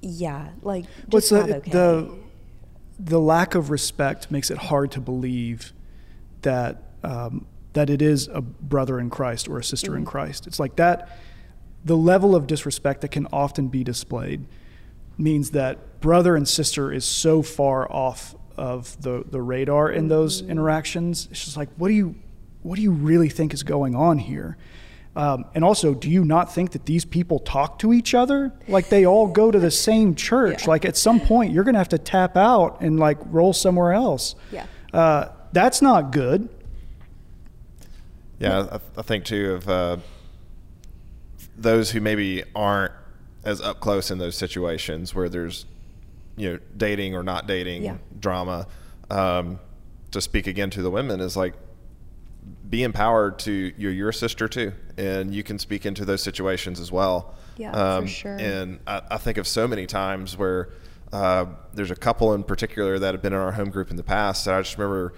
yeah, like What's not the, okay. the the lack of respect makes it hard to believe that um, that it is a brother in Christ or a sister Mm-hmm. in Christ. It's like that. The level of disrespect that can often be displayed means that brother and sister is so far off of the, the radar in those interactions. It's just like, what do you what do you really think is going on here? Um, and also, do you not think that these people talk to each other? Like they all go to the same [LAUGHS] church. Yeah. Like at some point, you're going to have to tap out and like roll somewhere else. Yeah. Uh, that's not good. Yeah, I, I think too of uh, those who maybe aren't as up close in those situations where there's, you know, dating or not dating Yeah. drama. Um, to speak again to the women is like, be empowered to you're your sister too, and you can speak into those situations as well. Yeah, for sure. And I, I think of so many times where uh, there's a couple in particular that have been in our home group in the past that I just remember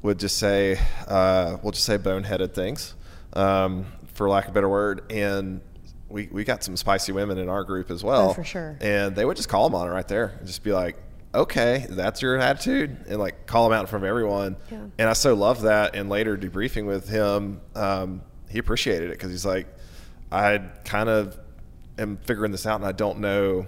would just say, uh, we'll just say boneheaded things, um, for lack of a better word. And we, we got some spicy women in our group as well. Oh, for sure. And they would just call them on it right there and just be like, okay, that's your attitude. And like call them out in front of everyone. Yeah. And I so love that. And later debriefing with him, um, he appreciated it because he's like, I kind of am figuring this out and I don't know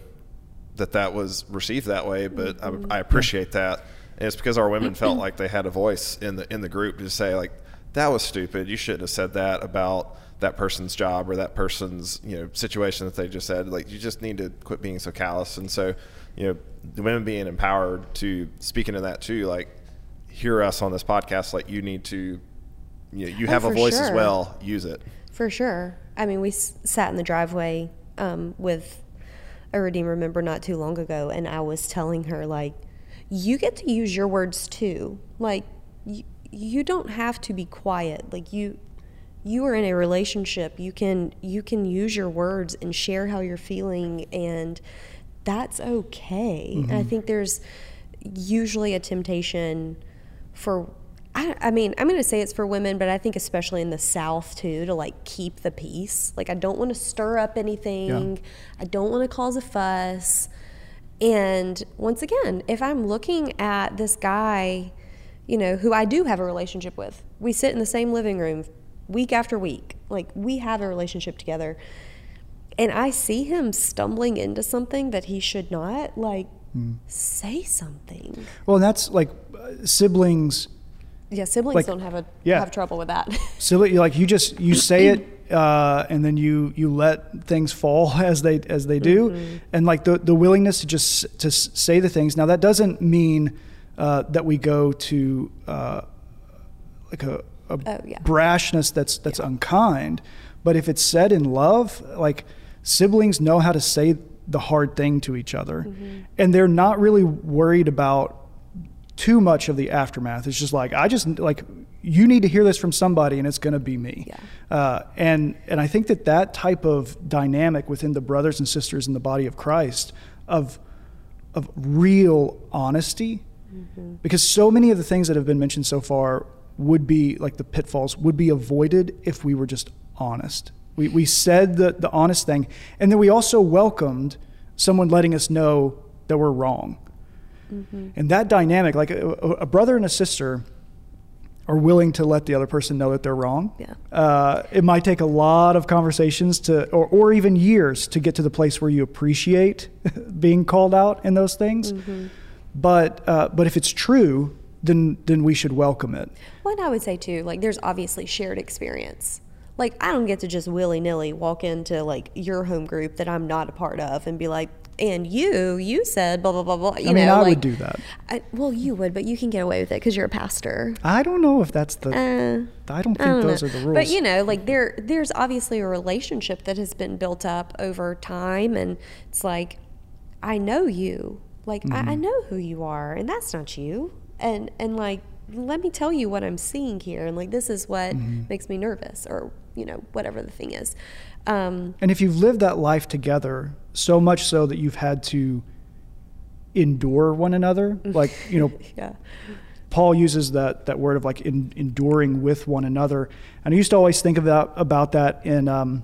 that that was received that way, but Mm-hmm. I, I appreciate that. And it's because our women [CLEARS THROAT] felt like they had a voice in the in the group to say like that was stupid. You shouldn't have said that about that person's job or that person's you know situation that they just said. Like you just need to quit being so callous. And so you know the women being empowered to speak into that too. Like hear us on this podcast. Like you need to you know, you Oh, have a for voice as well. Use it. For sure. I mean, we s- sat in the driveway um, with a Redeemer member not too long ago, and I was telling her, like, you get to use your words too. Like, you, you don't have to be quiet. Like, you. You are in a relationship. You can you can use your words and share how you're feeling, and that's okay. And I mm-hmm. think there's usually a temptation for I, I mean i'm going to say it's for women but i think especially in the south too to like keep the peace like i don't want to stir up anything i don't want to cause a fuss and once again if i'm looking at this guy you know who i do have a relationship with we sit in the same living room week after week like we have a relationship together and i see him stumbling into something that he should not like say something Well, and that's like uh, siblings. yeah, siblings Like, don't have a yeah. have trouble with that. [LAUGHS] Sibling, like you just you say it, uh, and then you you let things fall [LAUGHS] as they as they do, Mm-hmm. and like the the willingness to just to say the things. Now that doesn't mean uh, that we go to uh, like a, a Oh, yeah. brashness that's that's unkind, but if it's said in love, like siblings know how to say the hard thing to each other, Mm-hmm. and they're not really worried about too much of the aftermath. It's just like I just like you need to hear this from somebody, and it's going to be me. Yeah. Uh, and and I think that that type of dynamic within the brothers and sisters in the body of Christ of of real honesty, because so many of the things that have been mentioned so far would be like the pitfalls would be avoided if we were just honest. We we said the the honest thing, and then we also welcomed someone letting us know that we're wrong. And that dynamic, like a, a- brother and a sister, are willing to let the other person know that they're wrong. Yeah. Uh, it might take a lot of conversations to, or, or even years to get to the place where you appreciate [LAUGHS] being called out in those things. But uh, but if it's true, then then we should welcome it. What I would say too, like there's obviously shared experience. Like I don't get to just willy nilly walk into like your home group that I'm not a part of and be like, and you, you said blah blah blah blah. You I mean, know, I like, would do that. I, well, you would, but you can get away with it because you're a pastor. I don't know if that's the. Uh, I don't think I don't those know. are the rules. But you know, like there, there's obviously a relationship that has been built up over time, and it's like I know you. Like I, I know who you are, and that's not you. And and like let me tell you what I'm seeing here, and like this is what makes me nervous, or you know whatever the thing is. Um, And if you've lived that life together, so much so that you've had to endure one another, [LAUGHS] like, you know, yeah. Paul uses that, that word of like in, enduring with one another. And I used to always think about, about that in, um,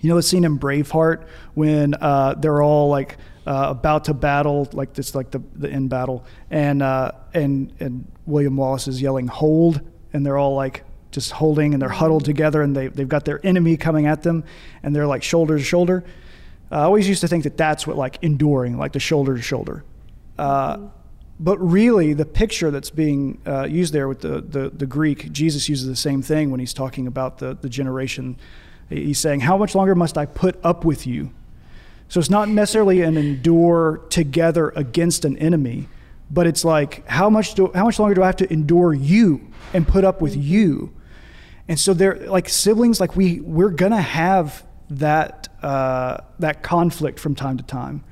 you know, the scene in Braveheart when uh, they're all like uh, about to battle, like this, like the, the end battle, and uh, and and William Wallace is yelling "Hold!" and they're all like just holding and they're huddled together and they they've got their enemy coming at them and they're like shoulder to shoulder. I always used to think that that's what like enduring, like the shoulder to shoulder. Uh, but really, the picture that's being uh, used there with the, the, the Greek, Jesus uses the same thing when he's talking about the, the generation. He's saying, How much longer must I put up with you? So it's not necessarily an endure together against an enemy, but it's like, how much, do, how much longer do I have to endure you and put up with you? And so they're like siblings, like we, we're to have that, uh, that conflict from time to time.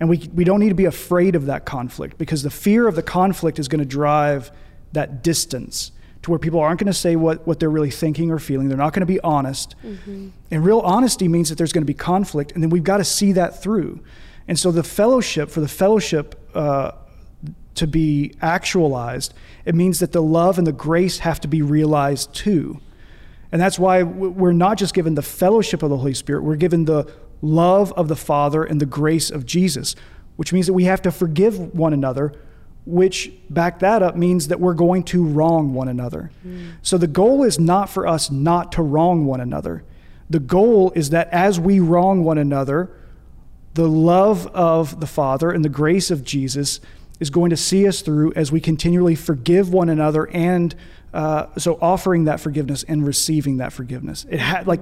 And we, we don't need to be afraid of that conflict because the fear of the conflict is going to drive that distance to where people aren't going to say what, what they're really thinking or feeling. They're not going to be honest. And real honesty means that there's going to be conflict, and then we've got to see that through. And so the fellowship, for the fellowship uh, to be actualized, it means that the love and the grace have to be realized too. And that's why we're not just given the fellowship of the Holy Spirit, we're given the love of the Father and the grace of Jesus, which means that we have to forgive one another, which back that up means that we're going to wrong one another. So the goal is not for us not to wrong one another. The goal is that as we wrong one another, the love of the Father and the grace of Jesus is going to see us through as we continually forgive one another and uh, so offering that forgiveness and receiving that forgiveness. It had like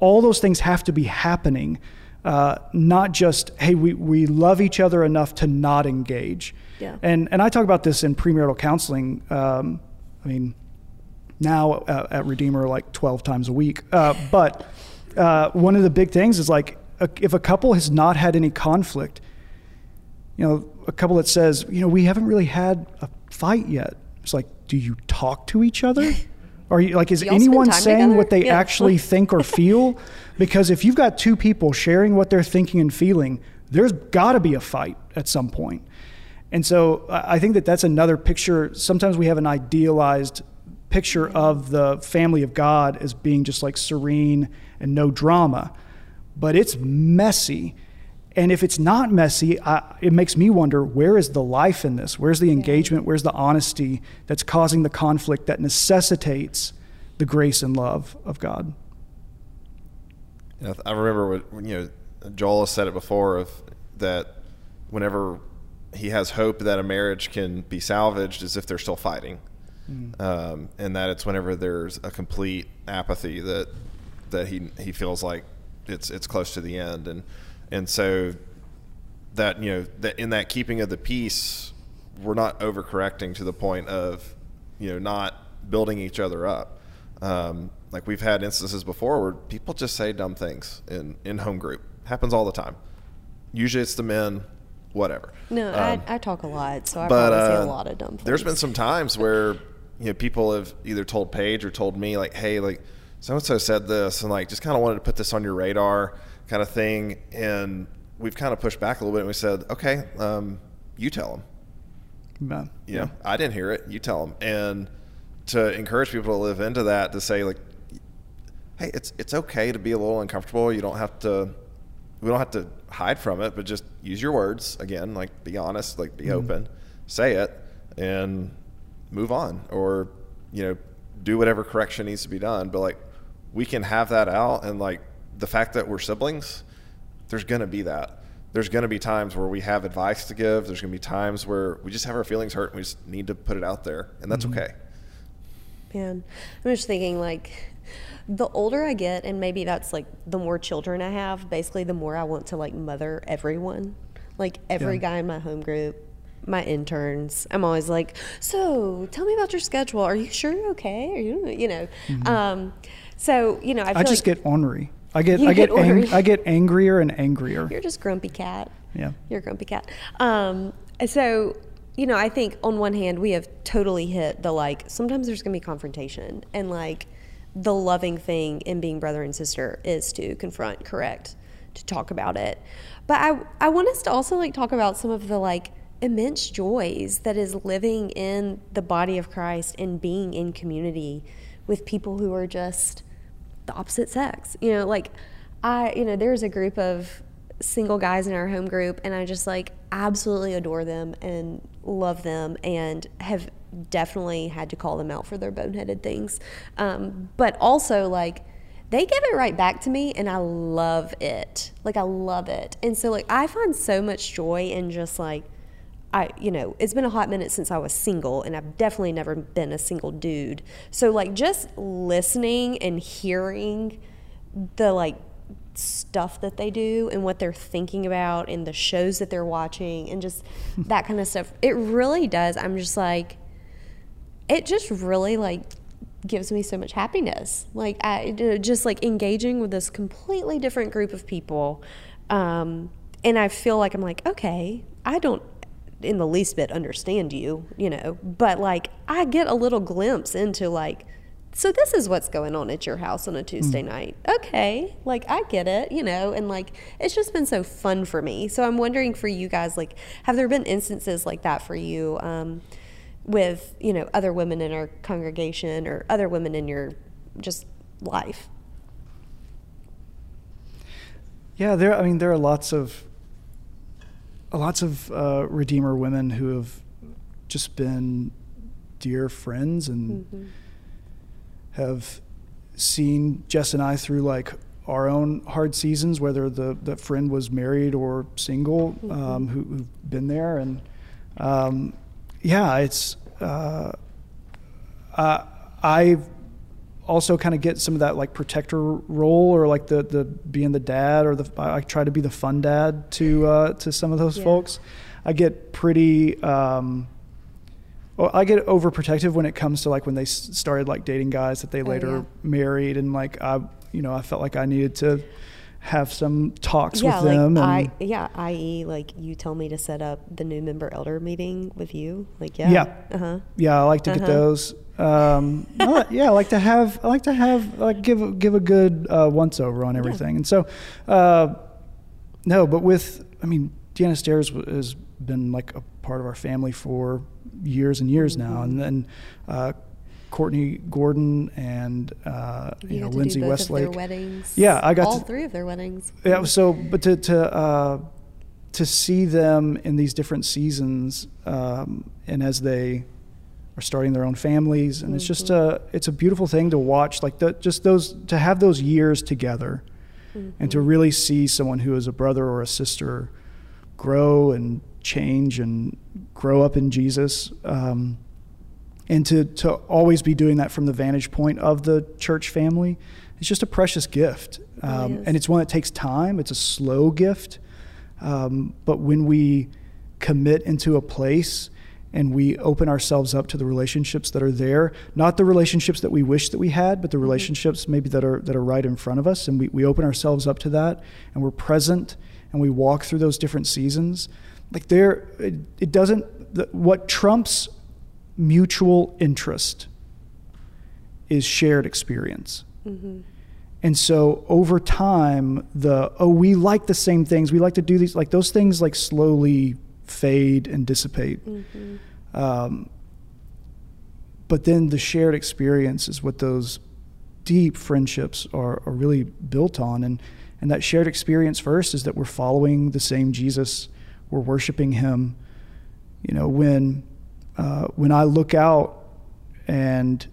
all those things have to be happening, uh, not just hey we, we love each other enough to not engage. Yeah. And and I talk about this in premarital counseling. Um, I mean, now uh, at Redeemer like 12 times a week. Uh, but uh, one of the big things is like a, if a couple has not had any conflict, you know, a couple that says, you know, we haven't really had a fight yet. It's like, do you talk to each other? Are you like, is anyone saying together? what they Yeah. actually think or feel? [LAUGHS] Because if you've got two people sharing what they're thinking and feeling, there's got to be a fight at some point. And so I I think that that's another picture. Sometimes we have an idealized picture of the family of God as being just like serene and no drama, but it's messy. And if it's not messy, I, it makes me wonder where is the life in this? Where's the engagement? Where's the honesty that's causing the conflict that necessitates the grace and love of God? You know, I remember what you know Joel has said it before of that whenever he has hope that a marriage can be salvaged is if they're still fighting, um, and that it's whenever there's a complete apathy that that he he feels like it's it's close to the end, and and so that you know that in that keeping of the peace, we're not overcorrecting to the point of you know not building each other up. Um, like we've had instances before where people just say dumb things in in home group. Happens all the time. Usually it's the men, whatever. No, Um, I, I talk a lot, so I but probably say uh, a lot of dumb things. there's been some times where you know people have either told Paige or told me like, hey, like so and so said this, and like just kind of wanted to put this on your radar, kind of thing, and we've kind of pushed back a little bit, and we said, okay, um, you tell them. Man. You know, I didn't hear it. You tell them, and to encourage people to live into that, to say like, hey, it's it's okay to be a little uncomfortable. You don't have to. We don't have to hide from it, but just use your words again. Like, be honest. Like, be mm-hmm. open. Say it, and move on, or you know, do whatever correction needs to be done. But like, we can have that out, and like the fact that we're siblings, there's gonna be that. There's gonna be times where we have advice to give. There's gonna be times where we just have our feelings hurt, and we just need to put it out there, and that's mm-hmm. okay. Man, I'm just thinking like the older I get, and maybe that's like the more children I have, basically the more I want to like mother everyone. Like every Yeah. guy in my home group, my interns. I'm always like, so tell me about your schedule. Are you sure you're okay? Are you, you know? Um, so you know, I, feel I just like get ornery. I get I get, get ang- I get angrier and angrier. you're just grumpy cat. Yeah. You're a grumpy cat. Um, so, you know, I think on one hand, we have totally hit the like, sometimes there's to be confrontation. And like, the loving thing in being brother and sister is to confront, correct, to talk about it. But I, I want us to also like talk about some of the like immense joys that is living in the body of Christ and being in community with people who are just the opposite sex. You know, like I, you know, there's a group of single guys in our home group and I just like absolutely adore them and love them and have definitely had to call them out for their boneheaded things. Um, but also like they give it right back to me and I love it. Like I love it. And so like I find so much joy in just like I, you know, it's been a hot minute since I was single, and I've definitely never been a single dude. So, like, just listening and hearing the like stuff that they do and what they're thinking about and the shows that they're watching and just [LAUGHS] that kind of stuff, it really does. I'm just like, it just really like gives me so much happiness. Like, I just like engaging with this completely different group of people. Um, and I feel like I'm like, okay, I don't in the least bit understand you, you know, but like I get a little glimpse into like, so this is what's going on at your house on a Tuesday mm. night. Okay, like I get it, you know, and like it's just been so fun for me. So I'm wondering for you guys, like, have there been instances like that for you um, with, you know, other women in our congregation or other women in your just life? Yeah, there. I mean, there are lots of lots of uh, Redeemer women who have just been dear friends and mm-hmm. have seen Jess and I through like our own hard seasons, whether the, the friend was married or single, mm-hmm. um, who, have been there. And um, yeah, it's, uh, uh, I've also kind of get some of that like protector role or like the the being the dad or the I try to be the fun dad to uh, to some of those yeah. folks. I get pretty. Um, well, I get overprotective when it comes to like when they started like dating guys that they oh, later oh, yeah. married and like I you know I felt like I needed to have some talks yeah, with like them. I, yeah, i.e., like you tell me to set up the new member elder meeting with you. Like, yeah, yeah, uh-huh. yeah. I like to uh-huh. get those. Um, [LAUGHS] yeah, I like to have. I like to have like give give a good uh, once over on everything. Yeah. And so, uh, no, but with I mean, Deanna Stairs has been like a part of our family for years and years mm-hmm. now, and then. Uh, Courtney Gordon and uh, you, you know Lindsay Westlake. weddings. Yeah, I got all to, three of their weddings. Yeah, so but to to uh, to see them in these different seasons, um, and as they are starting their own families, and mm-hmm. it's just a it's a beautiful thing to watch. Like the, just those to have those years together, mm-hmm. and to really see someone who is a brother or a sister grow and change and grow up in Jesus. Um, and to, to always be doing that from the vantage point of the church family it's just a precious gift. Um, and it's one that takes time. It's a slow gift. Um, but when we commit into a place and we open ourselves up to the relationships that are there not the relationships that we wish that we had but the mm-hmm. relationships maybe that are that are right in front of us and we, we open ourselves up to that and we're present and we walk through those different seasons like there it, it doesn't the, what trumps mutual interest is shared experience. Mm-hmm. And so over time, the, oh, we like the same things, we like to do these, like those things like slowly fade and dissipate. Mm-hmm. Um, but then the shared experience is what those deep friendships are, are really built on. And, and that shared experience first is that we're following the same Jesus, we're worshiping him. You know, when uh, when I look out and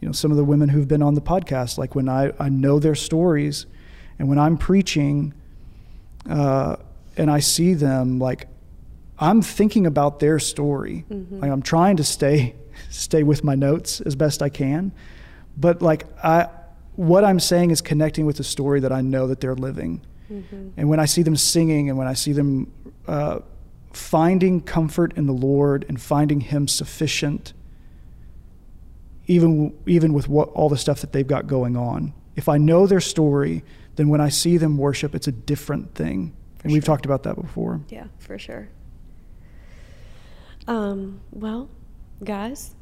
you know some of the women who've been on the podcast, like when I, I know their stories, and when I'm preaching, uh, and I see them, like I'm thinking about their story. Mm-hmm. Like I'm trying to stay [LAUGHS] stay with my notes as best I can, but like I what I'm saying is connecting with the story that I know that they're living. Mm-hmm. And when I see them singing and when I see them uh, finding comfort in the Lord and finding Him sufficient, even, even with what, all the stuff that they've got going on. If I know their story, then when I see them worship, it's a different thing and we've talked about that before. Yeah, for sure. Um, well, guys,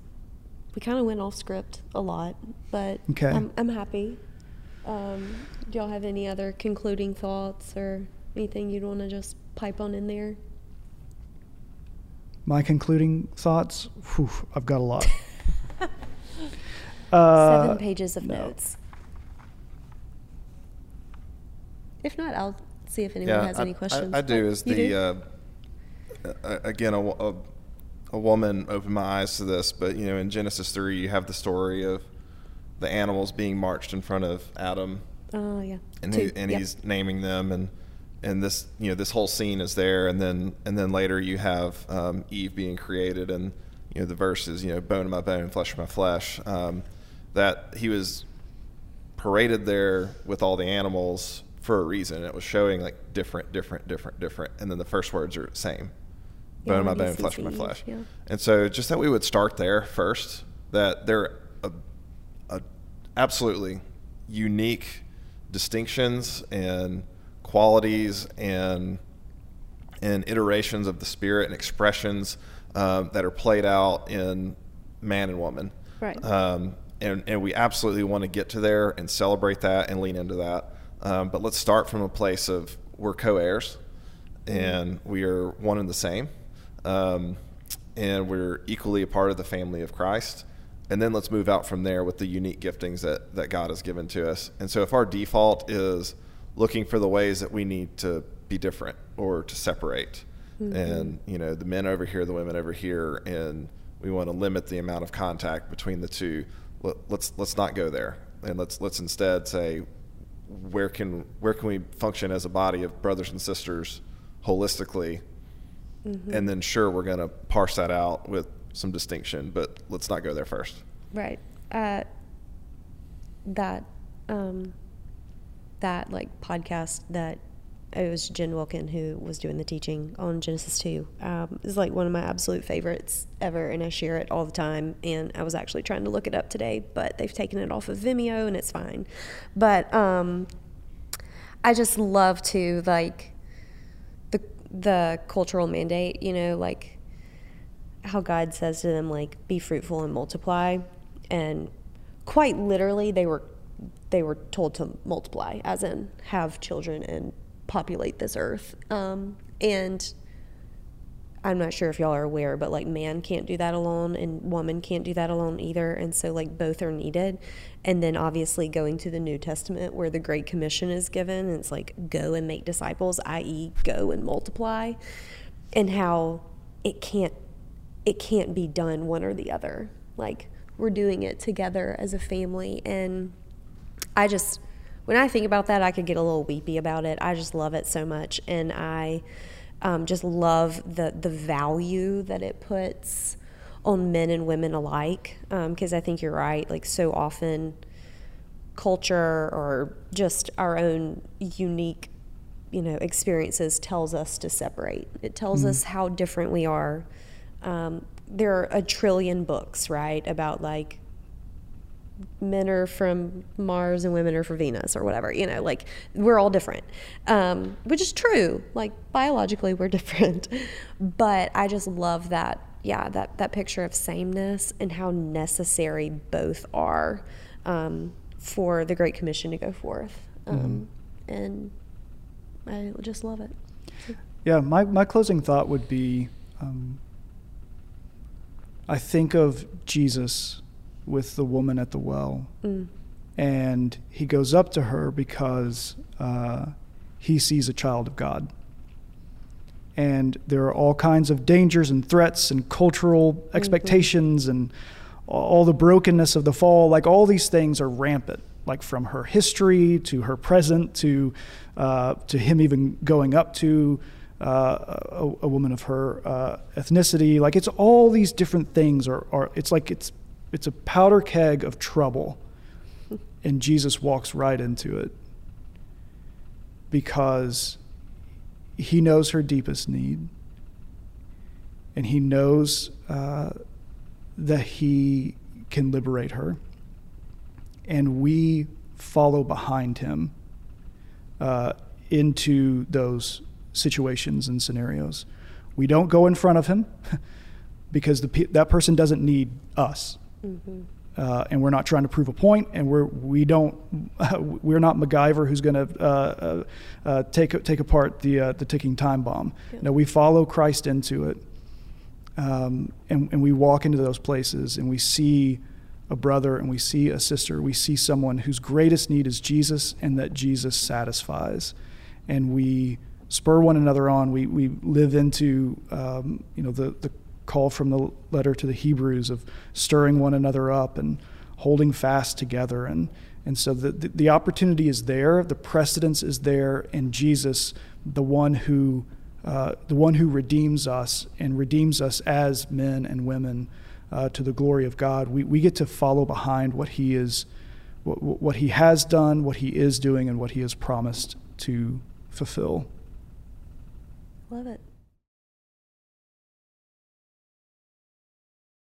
we kind of went off script a lot, but Okay. I'm, I'm happy. Um, do y'all have any other concluding thoughts or anything you'd want to just pipe on in there? My concluding thoughts. Whew, I've got a lot. [LAUGHS] uh, Seven pages of no. notes. If not, I'll see if anyone has I, any I- questions. I, do. Oh, Is the do? Uh, again a, a, a woman opened my eyes to this, but you know in Genesis three you have the story of the animals being marched in front of Adam, Oh yeah. and he, and Yep. he's naming them, and and this you know this whole scene is there, and then and then later you have um, Eve being created, and you know the verses you know bone of my bone, flesh of my flesh. Um, that he was paraded there with all the animals for a reason. It was showing like different, different, different, different, and then the first words are the same. Yeah, Bone of my bone, flesh of my flesh. yeah. And so just that we would start there first, that there are a, a absolutely unique distinctions and qualities and and iterations of the spirit and expressions um, that are played out in man and woman. Right. Um, and, and we absolutely want to get to there and celebrate that and lean into that. Um, but let's start from a place of we're co-heirs and we are one and the same. Um, and we're equally a part of the family of Christ. And then let's move out from there with the unique giftings that, that God has given to us. And so if our default is looking for the ways that we need to be different or to separate, and you know the men over here, the women over here, and we want to limit the amount of contact between the two. Let, let's let's not go there, and let's let's instead say where can where can we function as a body of brothers and sisters holistically, and then sure we're going to parse that out with some distinction, but let's not go there first. Right. Uh, that um, that like podcast that it was Jen Wilkin who was doing the teaching on Genesis two um, is like one of my absolute favorites ever, and I share it all the time. And I was actually trying to look it up today, but they've taken it off of Vimeo, and it's fine. But um, I just love to like the the cultural mandate, you know, like how God says to them like be fruitful and multiply and quite literally they were they were told to multiply as in have children and populate this earth um, and I'm not sure if y'all are aware, but like man can't do that alone and woman can't do that alone either. And so like both are needed. And then obviously going to the New Testament where the Great Commission is given, and it's like go and make disciples, i.e., go and multiply, and how it can't it can't be done one or the other. Like we're doing it together as a family and I just when I think about that, I could get a little weepy about it. I just love it so much, and I um, just love the the value that it puts on men and women alike. Because I think you're right. Like so often, culture or just our own unique, you know, experiences tells us to separate. It tells us how different we are. Um, there are a trillion books, right, about like men are from Mars and women are from Venus or whatever. You know, like we're all different, um, which is true. Like biologically, we're [LAUGHS] different. But I just love that, yeah, that that picture of sameness and how necessary both are um, for the Great Commission to go forth. Um, And I just love it. Yeah, my, my closing thought would be um, I think of Jesus with the woman at the well, and he goes up to her because uh, he sees a child of God. And there are all kinds of dangers and threats and cultural expectations and all the brokenness of the fall. Like all these things are rampant, like from her history to her present to uh, to him even going up to uh, a, a woman of her uh, ethnicity. Like it's all these different things are, are it's like it's it's a powder keg of trouble, and Jesus walks right into it because he knows her deepest need, and he knows uh, that he can liberate her, and we follow behind him uh, into those situations and scenarios. We don't go in front of him [LAUGHS] because the, that person doesn't need us. Mm-hmm. Uh, and we're not trying to prove a point, and we're we don't [LAUGHS] we're not MacGyver who's going to uh, uh, uh, take take apart the uh, the ticking time bomb. Yep. No, we follow Christ into it, um, and and we walk into those places, and we see a brother, and we see a sister, we see someone whose greatest need is Jesus, and that Jesus satisfies, and we spur one another on. We we live into um, you know the the call from the letter to the Hebrews of stirring one another up and holding fast together. And, and so the, the, the opportunity is there, the precedence is there, and Jesus, the one who uh, the one who redeems us and redeems us as men and women uh, to the glory of God. We, we get to follow behind what He is, what, what He has done, what He is doing, and what He has promised to fulfill. Love it.